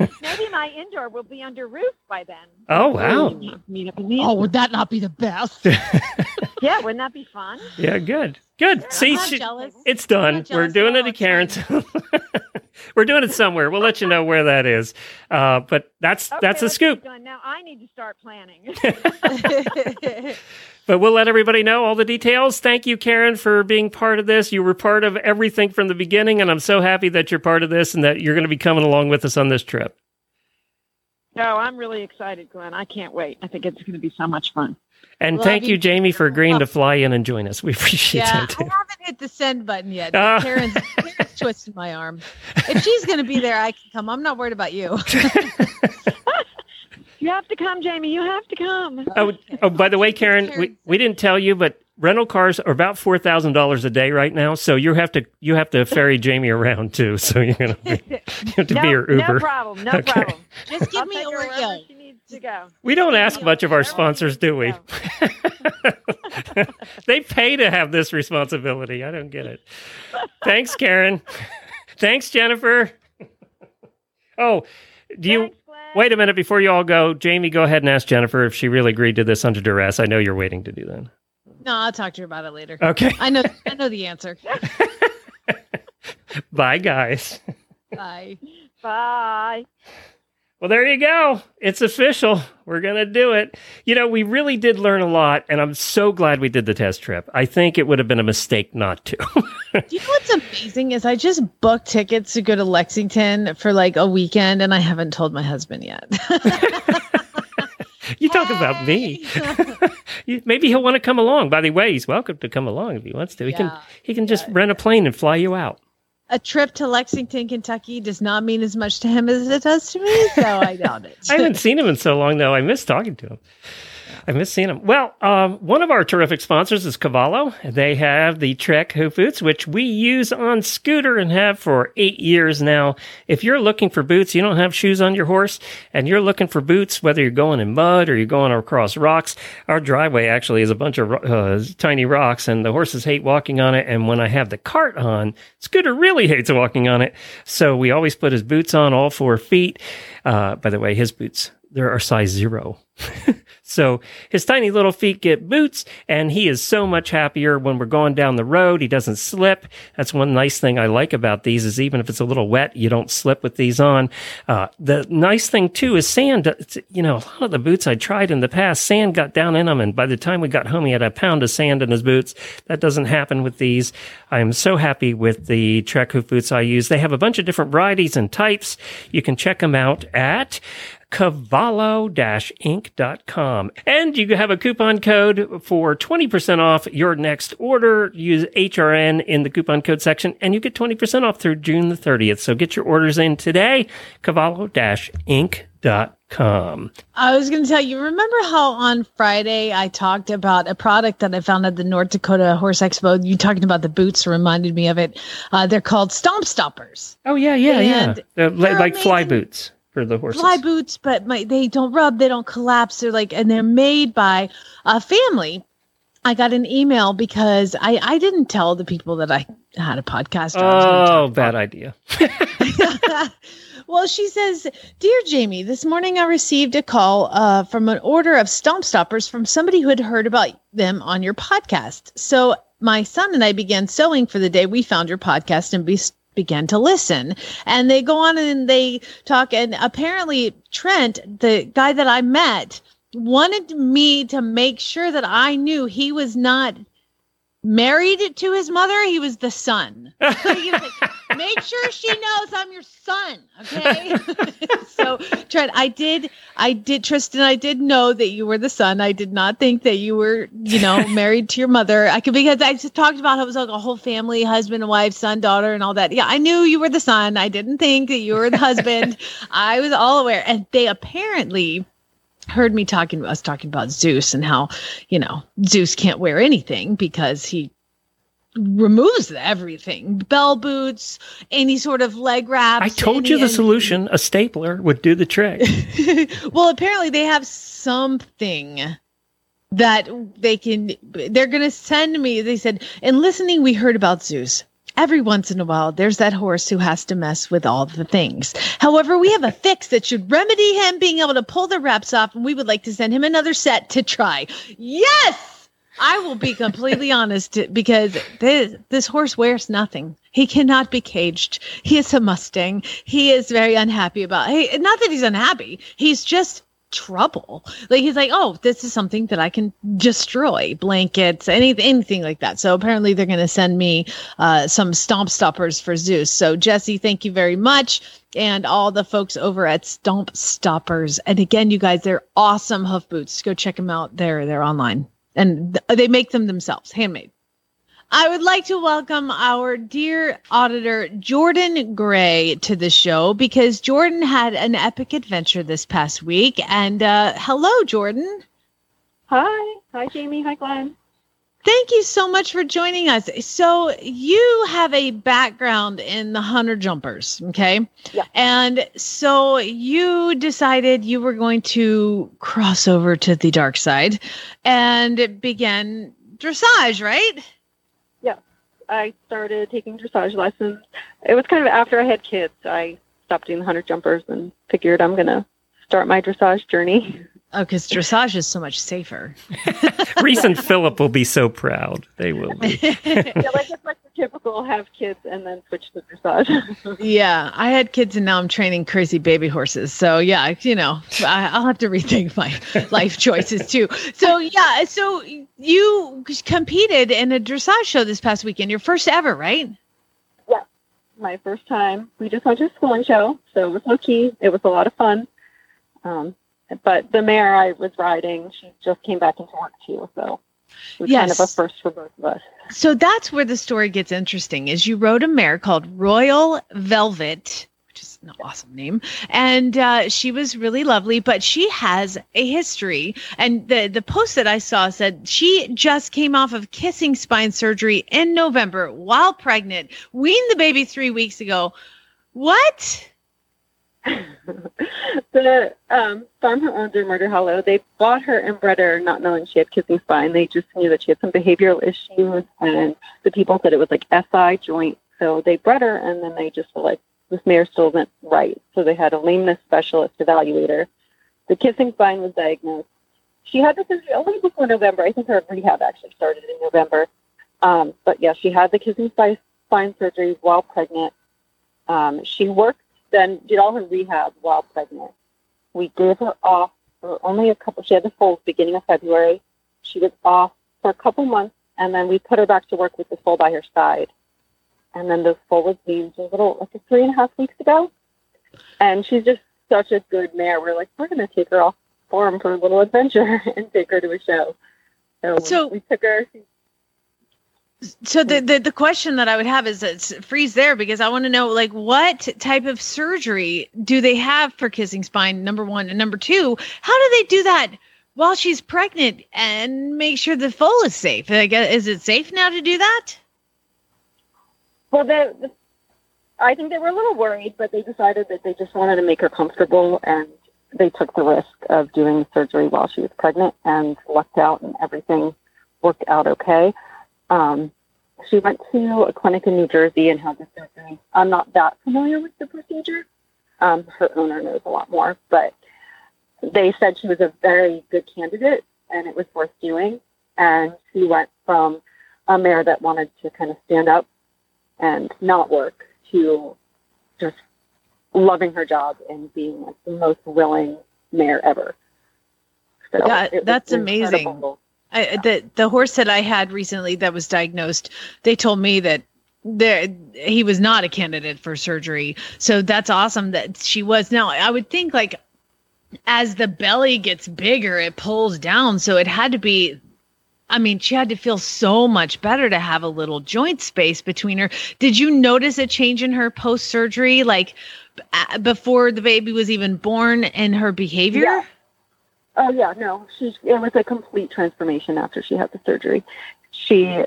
Maybe my indoor will be under roof by then. oh wow! Meet up in the Oh, would that not be the best? Yeah, wouldn't that be fun? Yeah, good, good. See, not she- jealous. it's done. not We're doing it at Karen's. we're doing it somewhere. We'll let you know where that is. Uh, but that's Okay, that's a scoop. get. Now I need to start planning. But we'll let everybody know all the details. Thank you, Karen, for being part of this. You were part of everything from the beginning, and I'm so happy that you're part of this and that you're going to be coming along with us on this trip. no, I'm really excited, Glenn. I can't wait. I think it's going to be so much fun. And Love thank you, you. Jamie, for agreeing to fly in and join us. We appreciate yeah, that. I haven't hit the send button yet. Ah. Karen's, Karen's twisted my arm. If she's going to be there, I can come. I'm not worried about you. You have to come, Jamie. You have to come. Oh, oh, by the way, Karen, we, we didn't tell you, but rental cars are about four thousand dollars a day right now. So you have to you have to ferry Jamie around too. So you're gonna be, you have to no, be her no problem. No Okay. problem. Just give I'll me take her Oreo. she needs to go. We don't ask much of our sponsors, do we? They pay to have this responsibility. I don't get it. Thanks, Karen. Thanks, Jennifer. Oh, do you Thanks, Glenn. Wait a minute before you all go? Jamie, go ahead and ask Jennifer if she really agreed to this under duress. I know you're waiting to do that. No, I'll talk to you about it later. Okay. I know. I know the answer. Bye, guys. Bye. Bye. Well, there you go. It's official. We're going to do it. You know, we really did learn a lot, and I'm so glad we did the test trip. I think it would have been a mistake not to. Do you know what's amazing is I just booked tickets to go to Lexington for like a weekend, and I haven't told my husband yet. you talk about me. You- Maybe he'll want to come along. By the way, he's welcome to come along if he wants to. He can he can just rent a plane and fly you out. A trip to Lexington, Kentucky, does not mean as much to him as it does to me, so I doubt it. I haven't seen him in so long, though. I miss talking to him. I miss seeing him. Well, um, one of our terrific sponsors is Cavallo. They have the Trek Hoof Boots, which we use on Scooter and have for eight years now. If you're looking for boots, you don't have shoes on your horse, and you're looking for boots, whether you're going in mud or you're going across rocks, our driveway actually is a bunch of uh, tiny rocks, and the horses hate walking on it. And when I have the cart on, Scooter really hates walking on it. So we always put his boots on all four feet. Uh, by the way, his boots, there are size zero. so his tiny little feet get boots, and he is so much happier when we're going down the road. He doesn't slip. That's one nice thing I like about these is even if it's a little wet, you don't slip with these on. Uh, the nice thing too is sand. You know, a lot of the boots I tried in the past, sand got down in them, and by the time we got home, he had a pound of sand in his boots. That doesn't happen with these. I am so happy with the Trek hoof boots I use. They have a bunch of different varieties and types. You can check them out at cavallo-inc.com. And you have a coupon code for 20% off your next order. Use HRN in the coupon code section and you get 20% off through June the 30th. So get your orders in today, cavallo-inc.com. I was going to tell you, remember how on Friday I talked about a product that I found at the North Dakota Horse Expo? You talking about the boots reminded me of it. Uh, they're called Stomp Stoppers. Oh yeah, yeah, And yeah. They're like fly boots for the horses. Fly boots, but my, they don't rub, they don't collapse. They're like, and they're made by a family. I got an email because I, I didn't tell the people that I had a podcast. I was gonna Oh, bad idea. well, she says, Dear Jamie, this morning I received a call uh, from an order of Stomp Stoppers from somebody who had heard about them on your podcast. So my son and I began sewing for the day we found your podcast and be- began to listen. And they go on and they talk. And apparently, Trent, the guy that I met, wanted me to make sure that I knew he was not married to his mother. He was the son. So he was like, make sure she knows I'm your son. Okay. so Trent, I did, I did, Tristan, I did know that you were the son. I did not think that you were, you know, married to your mother. I could, because I just talked about how it was like a whole family, husband and wife, son, daughter, and all that. Yeah. I knew you were the son. I didn't think that you were the husband. I was all aware. And they apparently, heard me talking us talking about Zeus and how, you know, Zeus can't wear anything because he removes everything bell boots any sort of leg wraps I told you the solution. A stapler would do the trick. well apparently they have something that they can they're going to send me they said in listening we heard about zeus every once in a while there's that horse who has to mess with all the things however we have a fix that should remedy him being able to pull the wraps off and we would like to send him another set to try yes I will be completely honest because this, this horse wears nothing. He cannot be caged. He is a Mustang. He is very unhappy about. Hey, not that he's unhappy. He's just trouble. Like he's like, oh, this is something that I can destroy. Blankets, any anything like that. So apparently they're going to send me uh, some stomp stoppers for Zeus. So Jesse, thank you very much. And all the folks over at Stomp Stoppers. And again, you guys, they're awesome hoof boots. Go check them out. They're they're online and th- they make them themselves, handmade. I would like to welcome our dear auditor, Jordan Gray, to the show because Jordan had an epic adventure this past week. And uh, hello, Jordan. Hi. Hi, Jamie. Hi, Glenn. Thank you so much for joining us. So, you have a background in the hunter jumpers, okay? Yeah. And so you decided you were going to cross over to the dark side and begin dressage, right? Yeah. I started taking dressage lessons. It was kind of after I had kids. I stopped doing the hunter jumpers and figured I'm going to start my dressage journey. Oh, because dressage is so much safer. Reese and Philip will be so proud. They will be. yeah, like it's like the typical have kids and then switch to dressage. Yeah, I had kids and now I'm training crazy baby horses. So yeah, you know, I, I'll have to rethink my life choices too. So yeah, so you competed in a dressage show this past weekend, your first ever, right? Yeah, my first time. We just went to a schooling show, so it was low key. It was a lot of fun. Um, but the mare I was riding, she just came back into work too, so it was kind of a first for both of us. So that's where the story gets interesting. Is you rode a mare called Royal Velvet, which is an awesome name, and uh, she was really lovely. But she has a history, and the the post that I saw said she just came off of kissing spine surgery in November while pregnant, weaned the baby three weeks ago. What? the um, farm who owned her, Murder Hollow, they bought her and bred her not knowing she had kissing spine. They just knew that she had some behavioral issues, and the people said it was like SI joint. So they bred her, and then they just were like, this mare still isn't right. So they had a lameness specialist evaluate her. The kissing spine was diagnosed. She had the surgery only before November. I think her rehab actually started in November. Um, but yeah, she had the kissing spine surgery while pregnant. Um, she worked then did all her rehab while pregnant. We gave her off for only a couple. She had the foals beginning of February. She was off for a couple months, and then we put her back to work with the foal by her side. And then the foal was weaned a little, like three and a half weeks ago. And she's just such a good mare. We're like, we're going to take her off farm for a little adventure and take her to a show. So, So- we took her. She, So the, the the question that I would have is freeze there because I want to know like what type of surgery do they have for kissing spine? Number one and number two, how do they do that while she's pregnant and make sure the foal is safe? Like, is it safe now to do that? Well, the, the, I think they were a little worried, but they decided that they just wanted to make her comfortable, and they took the risk of doing surgery while she was pregnant, and lucked out, and everything worked out okay. Um, she went to a clinic in New Jersey and had the surgery. I'm not that familiar with the procedure. Um, her owner knows a lot more, but they said she was a very good candidate, and it was worth doing. And she went from a mare that wanted to kind of stand up and not work to just loving her job and being like the most willing mare ever. So was that's amazing. incredible. The the horse that I had recently that was diagnosed, they told me that there he was not a candidate for surgery. So that's awesome that she was. Now I would think like as the belly gets bigger, it pulls down. So it had to be. I mean, she had to feel so much better to have a little joint space between her. Did you notice a change in her post surgery, like b- before the baby was even born, in her behavior? Yeah. Oh yeah, no, she it was a complete transformation after she had the surgery. She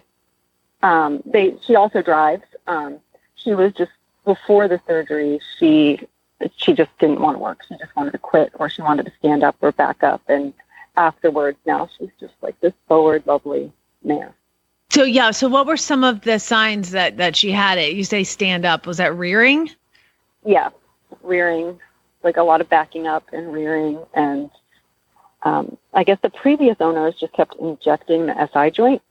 Um, they she also drives. Um, she was just before the surgery. She she just didn't want to work. She just wanted to quit, or she wanted to stand up or back up. And afterwards, now she's just like this forward, lovely mare. So yeah, so what were some of the signs that that she had it? You say stand up. Was that rearing? Yeah, rearing, like a lot of backing up and rearing, and um, I guess the previous owners just kept injecting the SI joint,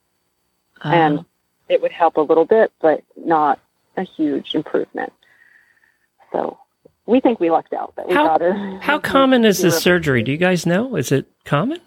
Uh, and it would help a little bit, but not a huge improvement. So we think we lucked out that we How- got her. How common is this surgery? Do you guys know? Is it common?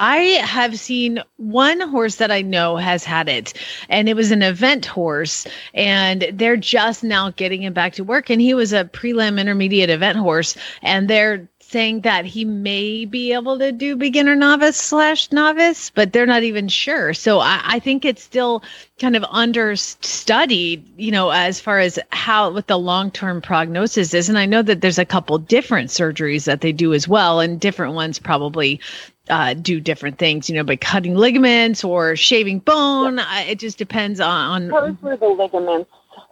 I have seen one horse that I know has had it, and it was an event horse, and they're just now getting him back to work. And he was a prelim intermediate event horse, and they're saying that he may be able to do beginner novice slash novice, but they're not even sure. So I, I think it's still kind of understudied, you know, as far as how what the long term prognosis is. And I know that there's a couple different surgeries that they do as well, and different ones probably uh, do different things, you know, by cutting ligaments or shaving bone. I It just depends on, Those on were the ligaments,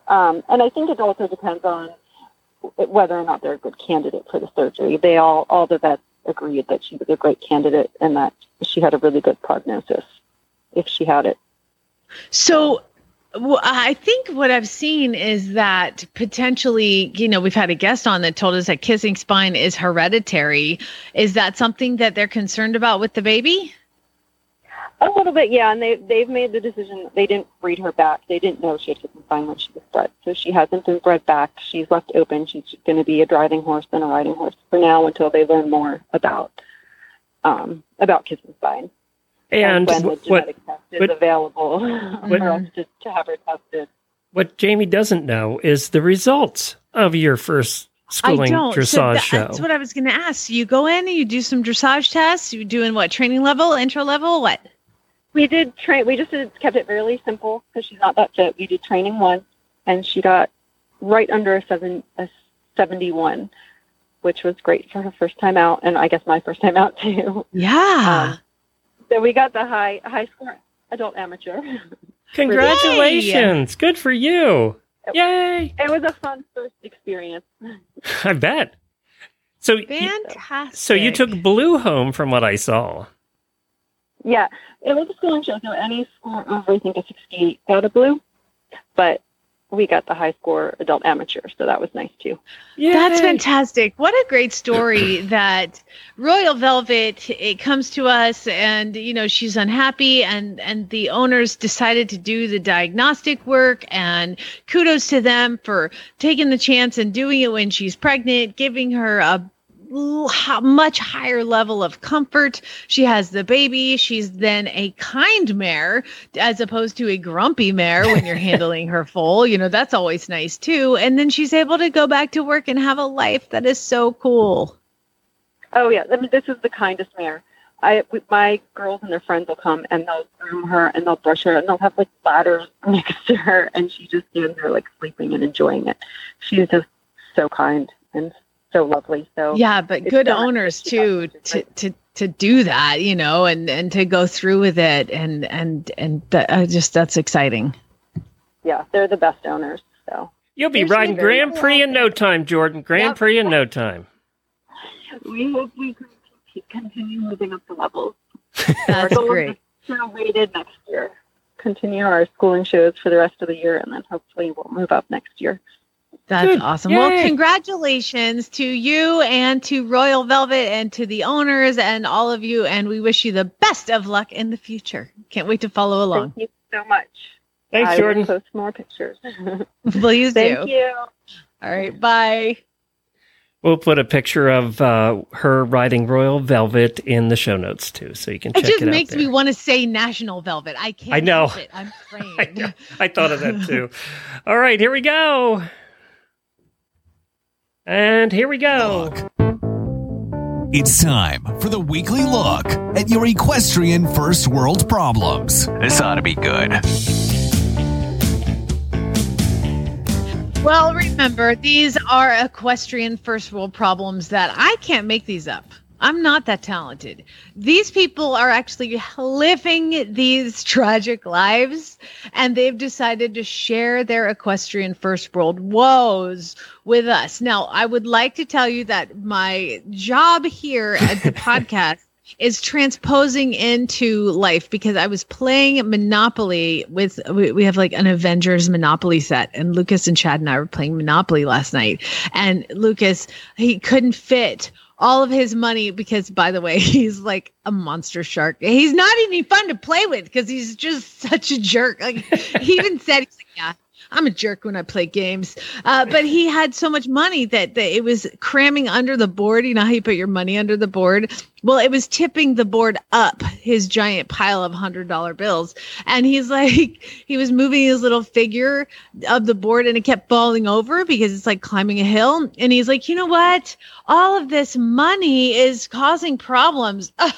um, and I think it also depends on whether or not they're a good candidate for the surgery. They all, all the vets agreed that she was a great candidate and that she had a really good prognosis if she had it. So well, I think what I've seen is that potentially, you know, we've had a guest on that told us that kissing spine is hereditary. Is that something that they're concerned about with the baby? A little bit, yeah, and they they've made the decision. They didn't breed her back. They didn't know she had kissing spine when she was bred, so she hasn't been bred back. She's left open. She's going to be a driving horse and a riding horse for now until they learn more about um, about kissing spine. And when the what genetic test is what- available what- for us to, to have her tested. what Jamie doesn't know is the results of your first schooling I don't. dressage so that- show. That's what I was going to ask. You go in and you do some dressage tests. You doing what? Training level, intro level, what? We did train. We just did, kept it really simple because she's not that fit. We did training once, and she got right under a seven a seventy one, which was great for her first time out, and I guess my first time out too. Yeah. Um, so we got the high high score adult amateur. Congratulations. Good for you. Yay. It was a fun first experience. I bet. So, y- Fantastic. so you took Blue home from what I saw. Yeah, it was a schooling show, so any score over I think a sixty eight got a blue, but we got the high score adult amateur, so that was nice too. That's fantastic. What a great story that Royal Velvet it comes to us and you know she's unhappy and and the owners decided to do the diagnostic work and kudos to them for taking the chance and doing it when she's pregnant, giving her a l- h- much higher level of comfort. She has the baby. She's then a kind mare as opposed to a grumpy mare when you're handling her foal. You know, that's always nice too. And then she's able to go back to work and have a life that is so cool. Oh yeah, I mean this is the kindest mare. I my girls and their friends will come and they'll groom her and they'll brush her and they'll have like ladders next to her and she just stands there like sleeping and enjoying it. She's just so kind and so lovely. So Yeah, but good not- owners she too to to to do that, you know, and and to go through with it and and and that, uh, just that's exciting. yeah, they're the best owners. So You'll be Yes, riding you're very Grand Prix in no time, Jordan. Grand Yep. Prix in no time. we hope we can continue moving up the levels. That's Our goal great. is to rated next year. Continue our schooling shows for the rest of the year, and then hopefully we'll move up next year. That's Good. awesome. Well, congratulations to you and to Royal Velvet and to the owners and all of you. And we wish you the best of luck in the future. Can't wait to follow along. Thank you so much. Thanks, I Jordan. will post more pictures. Please Thank do. Thank you. All right. Bye. We'll put a picture of uh, her riding Royal Velvet in the show notes too, so you can check It just it out makes there. me want to say National Velvet. I can't. I know. it. I'm I, know. I thought of that too. All right, here we go. And here we go. It's time for the weekly look at your equestrian first world problems. This ought to be good. Well, remember, these are equestrian first world problems that I can't make these up. I'm not that talented. These people are actually living these tragic lives, and they've decided to share their equestrian first world woes with us. Now, I would like to tell you that my job here at the podcast is transposing into life because I was playing Monopoly with we, we have like an Avengers Monopoly set and Lucas and Chad and I were playing Monopoly last night. And Lucas he couldn't fit all of his money because by the way he's like a monster shark. He's not even fun to play with because he's just such a jerk. Like he even said he's like yeah I'm a jerk when I play games. Uh, but he had so much money that, that it was cramming under the board. You know how you put your money under the board? Well, it was tipping the board up his giant pile of hundred dollar bills. And he's like, he was moving his little figure of the board and it kept falling over because it's like climbing a hill. And he's like, you know what? All of this money is causing problems. Ugh,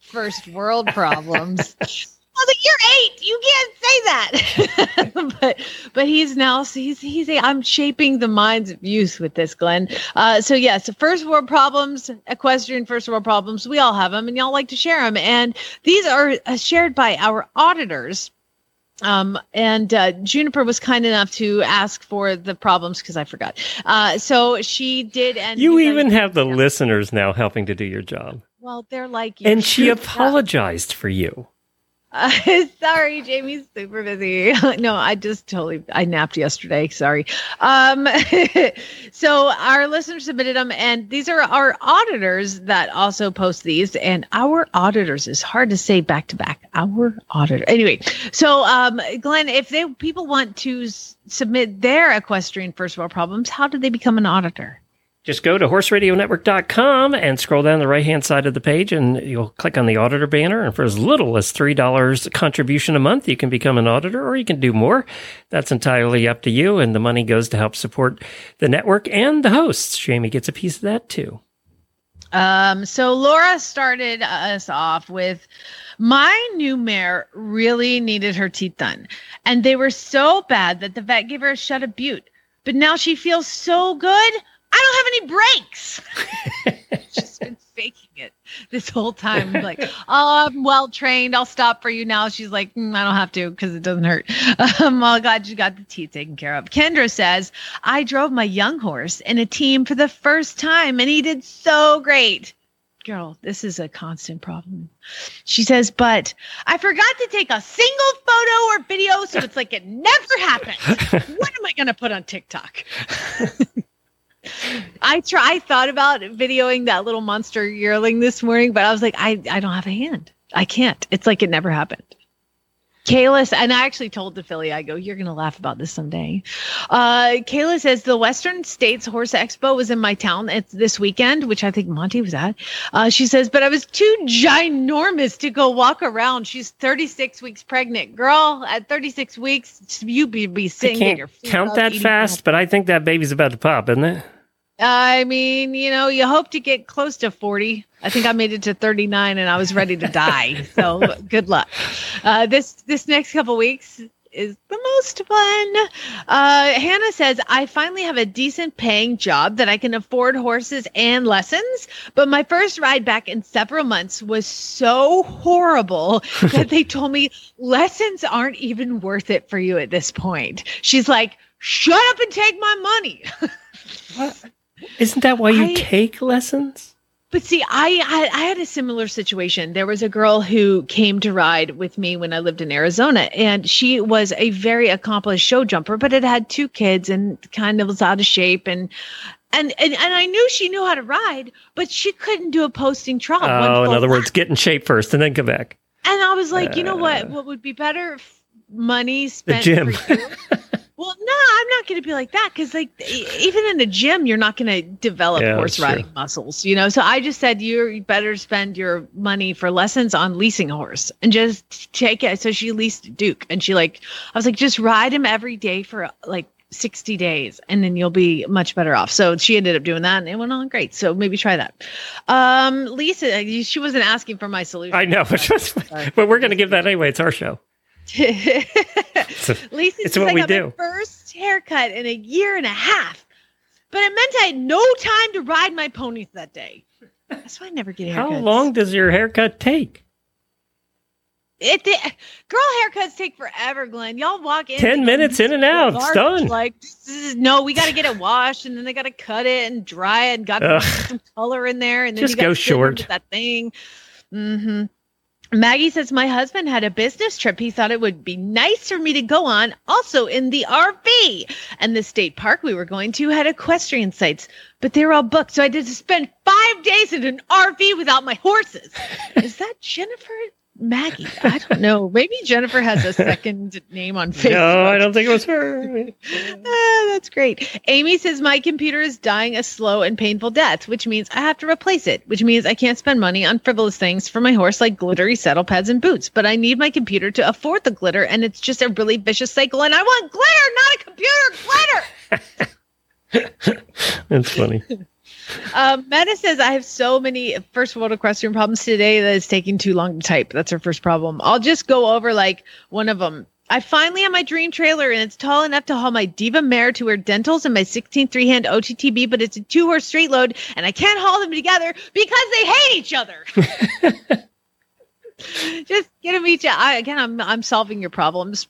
first world problems. Like, "You're eight. You can't say that." but but he's now he's he's a, I'm shaping the minds of youth with this, Glenn. Uh, so yes, first world problems, equestrian first world problems. We all have them, and y'all like to share them. And these are uh, shared by our auditors. Um, and uh, Juniper was kind enough to ask for the problems because I forgot. Uh, so she did, and You even have the listeners now helping to do your job. well, they're like. And she Yeah. apologized for you. Uh, sorry, Jamie's super busy. no, I just totally I napped yesterday. Sorry. Um, so our listeners submitted them, and these are our auditors that also post these. And our auditors is hard to say back to back. Our auditor. Anyway, so um, Glenn, if they people want to s- submit their equestrian first world problems, how do they become an auditor? Just go to horseradionetwork.com and scroll down the right hand side of the page, and you'll click on the auditor banner. And for as little as $3 contribution a month, you can become an auditor or you can do more. That's entirely up to you. And the money goes to help support the network and the hosts. Jamie gets a piece of that too. Um, so Laura started us off with my new mare really needed her teeth done, and they were so bad that the vet gave her a shut of bute. But now she feels so good. I don't have any brakes. She's been faking it this whole time. Like, oh, I'm well trained. I'll stop for you now. She's like, "Mm, I don't have to because it doesn't hurt. Um, oh, God, you got the teeth taken care of. Kendra says, I drove my young horse in a team for the first time and he did so great. Girl, this is a constant problem. She says, but I forgot to take a single photo or video, so it's like it never happened. what am I going to put on TikTok? I try. I thought about videoing that little monster yearling this morning, but I was like, I, I don't have a hand. I can't. It's like it never happened. Kayla, and I actually told the filly, I go, you're going to laugh about this someday. Uh, Kayla says the Western States Horse Expo was in my town it's this weekend, which I think Monty was at. Uh, she says, but I was too ginormous to go walk around. She's 36 weeks pregnant. Girl, at 36 weeks, you be, be I sitting in can't count that fast, but I think that baby's about to pop, isn't it? I mean, you know, you hope to get close to 40. I think I made it to 39 and I was ready to die. So good luck. Uh, this this next couple weeks is the most fun. Uh, Hannah says, I finally have a decent paying job that I can afford horses and lessons. But my first ride back in several months was so horrible that they told me lessons aren't even worth it for you at this point. She's like, shut up and take my money. Isn't that why you I- take lessons? But see, I, I I had a similar situation. There was a girl who came to ride with me when I lived in Arizona, and she was a very accomplished show jumper, but it had two kids and kind of was out of shape and. And, and, and I knew she knew how to ride, but she couldn't do a posting trot. one Oh, in other words, get in shape first and then come back. And I was like, you know Uh, what? What would be better? F- Money The spent gym. Well, no, I'm not going to be like that because, like, even in the gym, you're not going to develop Yeah, horse that's true. riding muscles, you know. So I just said you better spend your money for lessons on leasing a horse and just take it. So she leased Duke, and she like, I was like, just ride him every day for like 60 days, and then you'll be much better off. So she ended up doing that, and it went on great. So maybe try that. Um, Lisa, she wasn't asking for my solution. I know, but we're going to give that anyway. It's our show. Lisa, it's what I we got do. My first haircut in a year and a half, but it meant I had no time to ride my ponies that day. That's why I never get haircuts. How long does your haircut take? It, it girl haircuts take forever, Glenn. Y'all walk in 10 minutes in and out. It's done. Like is- no, we got to get it washed, and then they got to cut it and dry it, and got to Ugh. put some color in there, and then Just you go short. That thing. hmm Maggie says my husband had a business trip. He thought it would be nice for me to go on, also in the RV. And the state park we were going to had equestrian sites, but they were all booked, so I had to spend five days in an RV without my horses. Is that Jennifer? Maggie, I don't know. Maybe Jennifer has a second name on Facebook. No, I don't think it was her. Ah, that's great. Amy says my computer is dying a slow and painful death, which means I have to replace it, which means I can't spend money on frivolous things for my horse like glittery saddle pads and boots. But I need my computer to afford the glitter, and it's just a really vicious cycle. And I want glitter, not a computer glitter. That's funny. Um, Meta says I have so many first world equestrian problems today that it's taking too long to type. That's her first problem. I'll just go over like one of them. I finally have my dream trailer and it's tall enough to haul my diva mare to her dentals and my 16 three hand OTTB, but it's a two horse straight load and I can't haul them together because they hate each other. just get them each. I, again, I'm I'm solving your problems.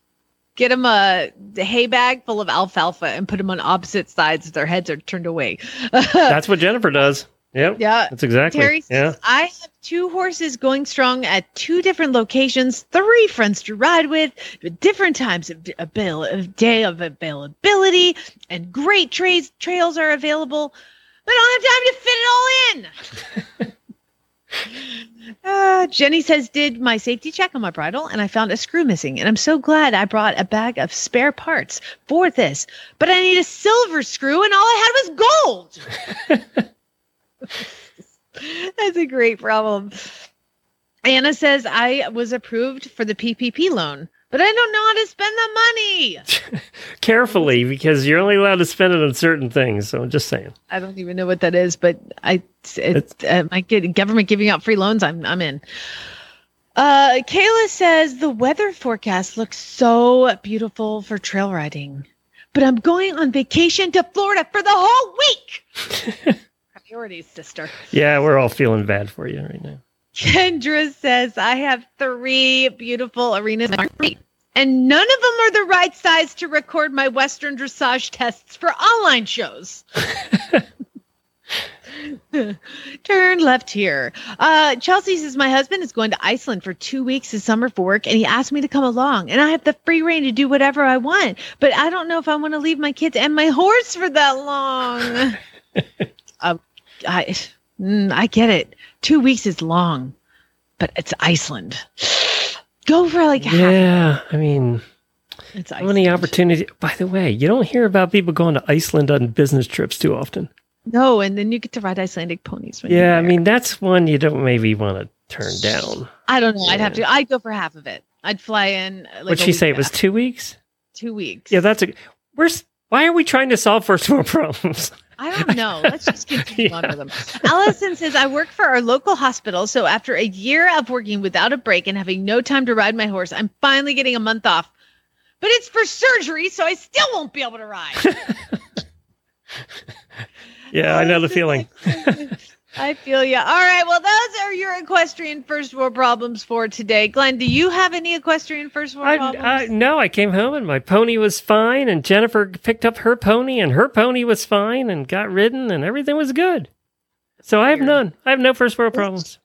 Get them a hay bag full of alfalfa and put them on opposite sides. Their heads are turned away. That's what Jennifer does. Yep. Yeah. That's exactly. Terry yeah. says, I have two horses going strong at two different locations, three friends to ride with, different times of, avail- of day of availability, and great trails trails are available, but I don't have time to fit it all in. Uh, Jenny says, did my safety check on my bridle and I found a screw missing. And I'm so glad I brought a bag of spare parts for this. But I need a silver screw and all I had was gold. That's a great problem. Anna says, I was approved for the PPP loan, but I don't know how to spend the money. Carefully, because you're only allowed to spend it on certain things. So I'm just saying. I don't even know what that is, but I it's uh, my government giving out free loans. I'm I'm in. Uh, Kayla says the weather forecast looks so beautiful for trail riding, but I'm going on vacation to Florida for the whole week. Priorities, sister. Yeah, we're all feeling bad for you right now. Kendra says I have three beautiful arenas that aren't free. And none of them are the right size to record my Western dressage tests for online shows. Turn left here. Uh, Chelsea says my husband is going to Iceland for two weeks this summer for work, and he asked me to come along. And I have the free rein to do whatever I want, but I don't know if I want to leave my kids and my horse for that long. uh, I, mm, I get it. Two weeks is long, but it's Iceland. Go for like half. Yeah, I mean, It's how many Iceland. opportunities? By the way, you don't hear about people going to Iceland on business trips too often. No, and then you get to ride Icelandic ponies. When you're Yeah, I mean, that's one you don't maybe want to turn down. I don't know. I'd have to. I'd go for half of it. I'd fly in. Like What'd she say? It was two weeks? two weeks. Yeah, that's a. We're. Why are we trying to solve first world problems? I don't know. Let's just continue on with them. Allison says, I work for our local hospital. So after a year of working without a break and having no time to ride my horse, I'm finally getting a month off. But it's for surgery, so I still won't be able to ride. Yeah, I know the feeling. I feel you. All right. Well, those are your equestrian first world problems for today. Glenn, do you have any equestrian first world I, problems? I, no, I came home and my pony was fine, and Jennifer picked up her pony, and her pony was fine and got ridden, and everything was good. So I have none. I have no first world problems.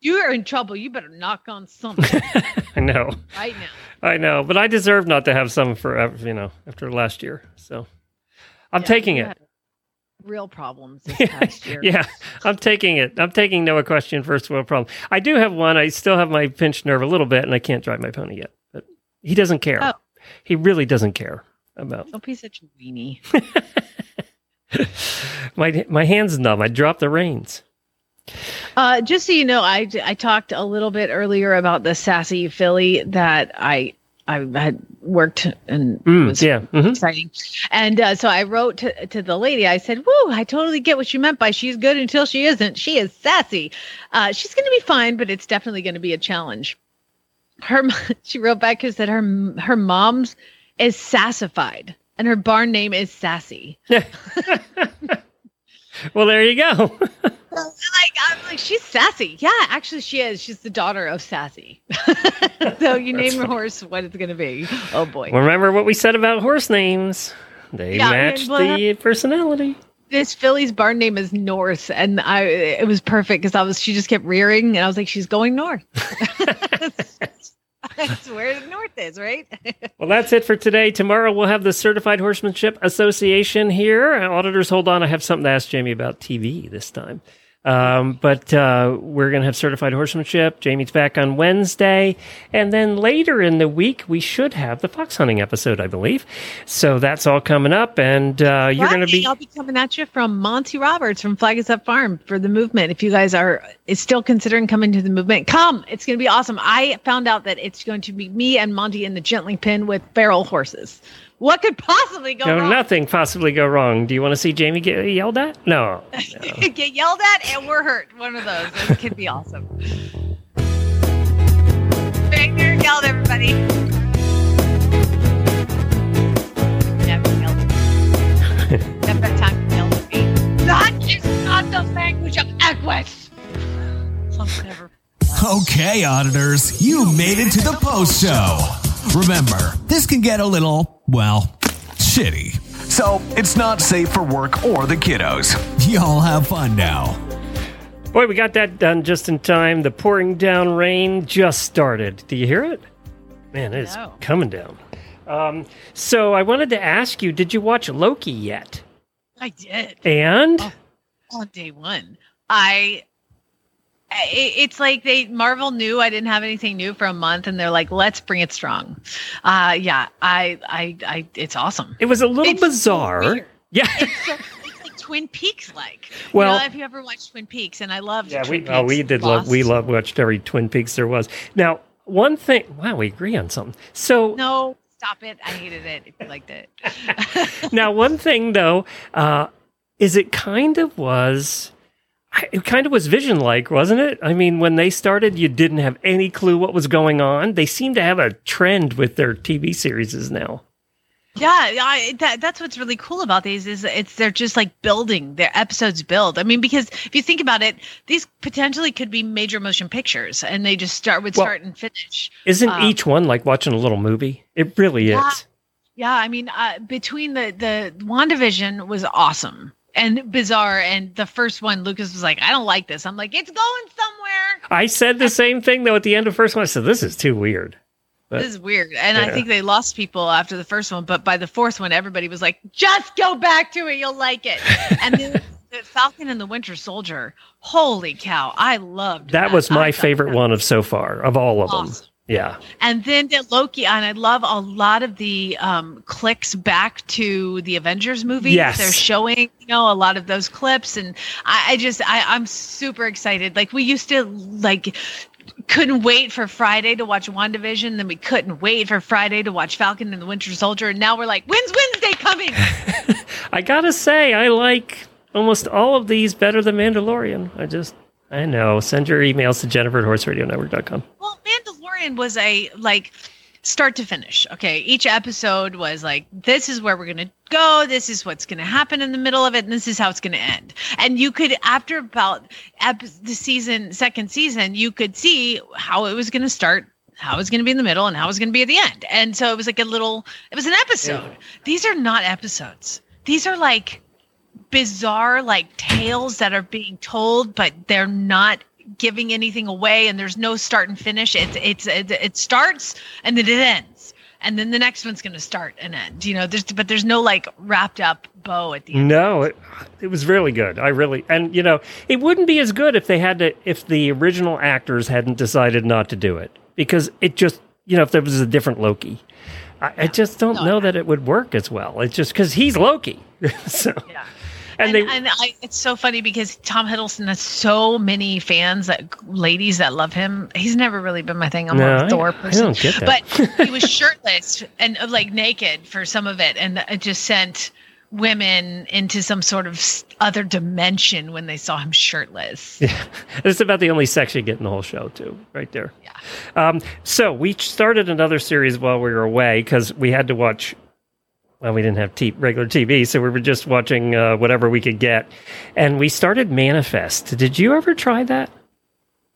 you are in trouble. You better knock on something I know, right now. I know, but I deserve not to have some forever. You know, after last year, so I'm Yeah, taking it. Real problems this past year. Yeah, I'm taking it. I'm taking no equestrian first world problem. I do have one. I still have my pinched nerve a little bit, and I can't drive my pony yet. But he doesn't care. Oh. He really doesn't care about Don't be such a weenie. my my hands numb. I dropped the reins. Uh, just so you know, I, I talked a little bit earlier about the sassy filly that I I had worked and Mm, was yeah. mhm. exciting. And uh, so I wrote to, to the lady. I said, "Woo! I totally get what you meant by she's good until she isn't. She is sassy. Uh, she's going to be fine, but it's definitely going to be a challenge." Her she wrote back and said her her mom's is sassified and her barn name is Sassy. Well, there you go. like I'm like she's sassy. Yeah, actually she is. She's the daughter of Sassy. so you name your horse what it's gonna be. Oh boy. Remember what we said about horse names? They Yeah, match well, the personality. This filly's barn name is North, and I it was perfect because I was she just kept rearing, and I was like, she's going north. That's where the north is, right? Well, that's it for today. Tomorrow we'll have the Certified Horsemanship Association here. Auditors, hold on. I have something to ask Jamie about TV this time. Um, but uh, we're going to have certified horsemanship. Jamie's back on Wednesday. And then later in the week, we should have the fox hunting episode, I believe. So that's all coming up. And uh, you're going to be. I'll be coming at you from Monty Roberts from Flag Is Up Farm for the movement. If you guys are still considering coming to the movement, come. It's going to be awesome. I found out that it's going to be me and Monty in the gentling pin with feral horses. What could possibly go No, wrong? nothing possibly go wrong. Do you want to see Jamie get yelled at? No. Get yelled at and we're hurt. One of those. It could be awesome. Finger yelled, everybody. Never yelled at me. Never time yelled at me. That is not the language of Equus. Okay, auditors, you made it to the post show. Remember, this can get a little, well, shitty. So it's not safe for work or the kiddos. Y'all have fun now. Boy, we got that done just in time. The pouring down rain just started. Do you hear it? Man, it is No. coming down. Um, so I wanted to ask you, did you watch Loki yet? I did. And Oh. on day one. I I- it's like they Marvel knew I didn't have anything new for a month, and they're like, "Let's bring it strong." Uh, yeah, I, I, I, it's awesome. it was a little It's bizarre. weird. yeah. It's so it's like Twin Peaks like. Well- you know, if you ever watched Twin Peaks, and I loved Yeah, Twin we oh, we Peaks, did love we loved watched every Twin Peaks there was. Now, one thing wow, we agree on something. So No, stop it! I hated it. If you liked it, now one thing though, uh, is it kind of was it kind of was vision like, wasn't it? I mean, when they started, you didn't have any clue what was going on. They seem to have a trend with their TV series now. Yeah, I, that, that's what's really cool about these is it's they're just like building their episodes build. I mean, because if you think about it, these potentially could be major motion pictures, and they just start with Well, start and finish. Isn't Um, each one like watching a little movie? It really Yeah. is. Yeah, I mean, uh, between the the WandaVision was awesome and bizarre, and the first one, Lucas was like, "I don't like this." I'm like, "It's going somewhere." I said the same thing though at the end of the first one. I said, "This is too weird." But- This is weird, and Yeah. I think they lost people after the first one, but by the fourth one, everybody was like, "Just go back to it; you'll like it." And then the Falcon and the Winter Soldier, holy cow, I loved That was my favorite that one of so far of all of them. Yeah. And then the Loki, and I love a lot of the um, clicks back to the Avengers movie. Yes. They're showing, you know, a lot of those clips, and I, I just, I, I'm super excited. Like we used to, like, couldn't wait for Friday to watch WandaVision, then we couldn't wait for Friday to watch Falcon and the Winter Soldier, and now we're like, when's Wednesday coming? I gotta say, I like almost all of these better than Mandalorian. I just, I know. Send your emails to Jennifer at horseradionetwork.com. Well, Mandalorian was a like start to finish. Okay, each episode was like this is where we're going to go, this is what's going to happen in the middle of it, and this is how it's going to end. And you could after about ep- the season second season, you could see how it was going to start how it was going to be in the middle and how it was going to be at the end. And so it was like a little it was an episode. These are not episodes. These are like bizarre like tales that are being told but they're not giving anything away and there's no start and finish. It's it's it, it starts and then it ends. And then the next one's going to start and end you know? There's but there's no like wrapped up bow at the end. No, it, it was really good. I really, and you know, it wouldn't be as good if they had to, if the original actors hadn't decided not to do it, because it just, you know, if there was a different Loki, I, I just don't No, know that it would work as well. It's just because he's Loki, so yeah and, and, they, and I, it's so funny because Tom Hiddleston has so many fans that ladies that love him. He's never really been my thing. I'm No, a I- Thor I person, don't get that. but he was shirtless and uh, like naked for some of it, and it just sent women into some sort of other dimension when they saw him shirtless. Yeah, it's about the only sex you get in the whole show, too, right there. Yeah. Um, so we started another series while we were away because we had to watch well, we didn't have t- regular TV, so we were just watching uh, whatever we could get, and we started Manifest. Did you ever try that?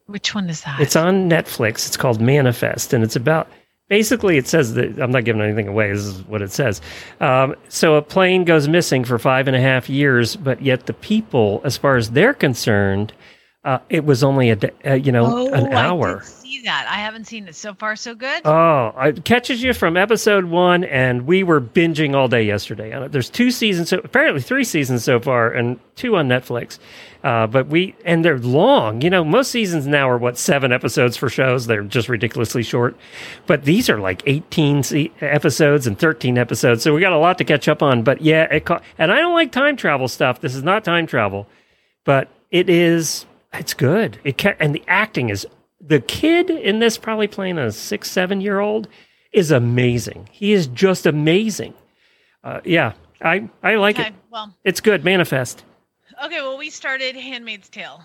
Which one is that? It's on Netflix. It's called Manifest, and it's about basically it says that I'm not giving anything away. This is what it says. Um, so a plane goes missing for five and a half years, but yet the people, as far as they're concerned, uh, it was only a uh, you know oh, an hour. I see that. I haven't seen it so far. So good. Oh, it catches you from episode one, and we were binging all day yesterday. on it. There's two seasons, so apparently three seasons so far, and two on Netflix. Uh, but we and they're long. You know, most seasons now are what seven episodes for shows. They're just ridiculously short. But these are like 18 se- episodes and 13 episodes, so we got a lot to catch up on. But yeah, it ca- and I don't like time travel stuff. This is not time travel, but it is. It's good. It ca- and the acting is the kid in this probably playing a six seven year old is amazing. He is just amazing. Uh, yeah, I I like okay. it. Well, It's good. Manifest. okay. Well, we started *Handmaid's Tale*.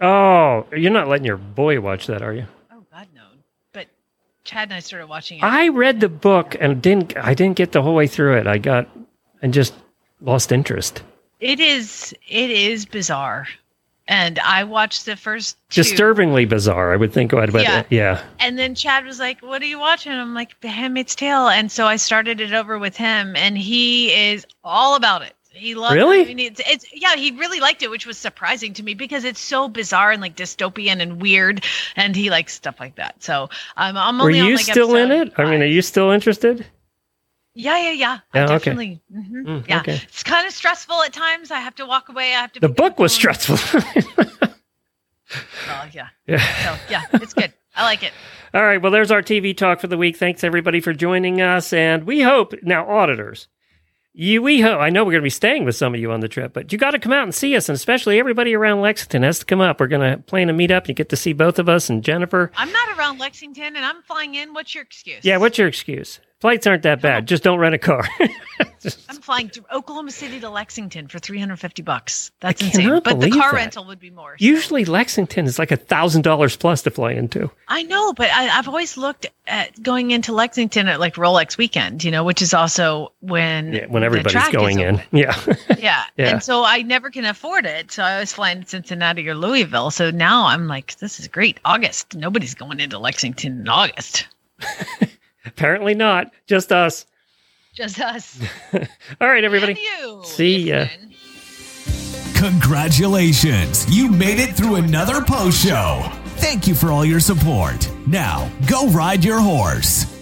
Oh, you're not letting your boy watch that, are you? Oh God, no. But Chad and I started watching it. I read the book and didn't. I didn't get the whole way through it. I got and just lost interest. It is. It is bizarre. And I watched the first two, Disturbingly bizarre, I would think. But Yeah. yeah. yeah. and then Chad was like, "What are you watching?" I'm like, "The Handmaid's Tale," and so I started it over with him, and he is all about it. He loves Really? it. I mean, it's, it's yeah, he really liked it, which was surprising to me because it's so bizarre and like dystopian and weird, and he likes stuff like that. So um, I'm Were only on you like still in it? I mean, are you still interested? Yeah, yeah, yeah. Yeah, okay. definitely. mhm, Mm, yeah, okay. it's kind of stressful at times. I have to walk away. I have to. The book was stressful. Well, yeah. yeah. So yeah, it's good. I like it. All right. Well, there's our TV talk for the week. Thanks everybody for joining us, and we hope now auditors. You, we hope. I know we're going to be staying with some of you on the trip, but you got to come out and see us, and especially everybody around Lexington has to come up. We're going to plan a meetup. You get to see both of us and Jennifer. I'm not around Lexington, and I'm flying in. What's your excuse? Yeah. What's your excuse? Flights aren't that bad. Just don't rent a car. I'm flying to Oklahoma City to Lexington for 350 bucks. That's insane. But the car that. rental would be more. so- Usually Lexington is like a thousand dollars plus to fly into. I know, but I, I've always looked at going into Lexington at like Rolex weekend, you know, which is also when Yeah, when everybody's going in. Yeah. Yeah. Yeah. And so I never can afford it. So I was flying to Cincinnati or Louisville. So now I'm like, this is great. August. Nobody's going into Lexington in August. Apparently not. Just us. Just us. All right, everybody. And you. See ya. listening. Congratulations! You made it through another post show. Thank you for all your support. Now, go ride your horse.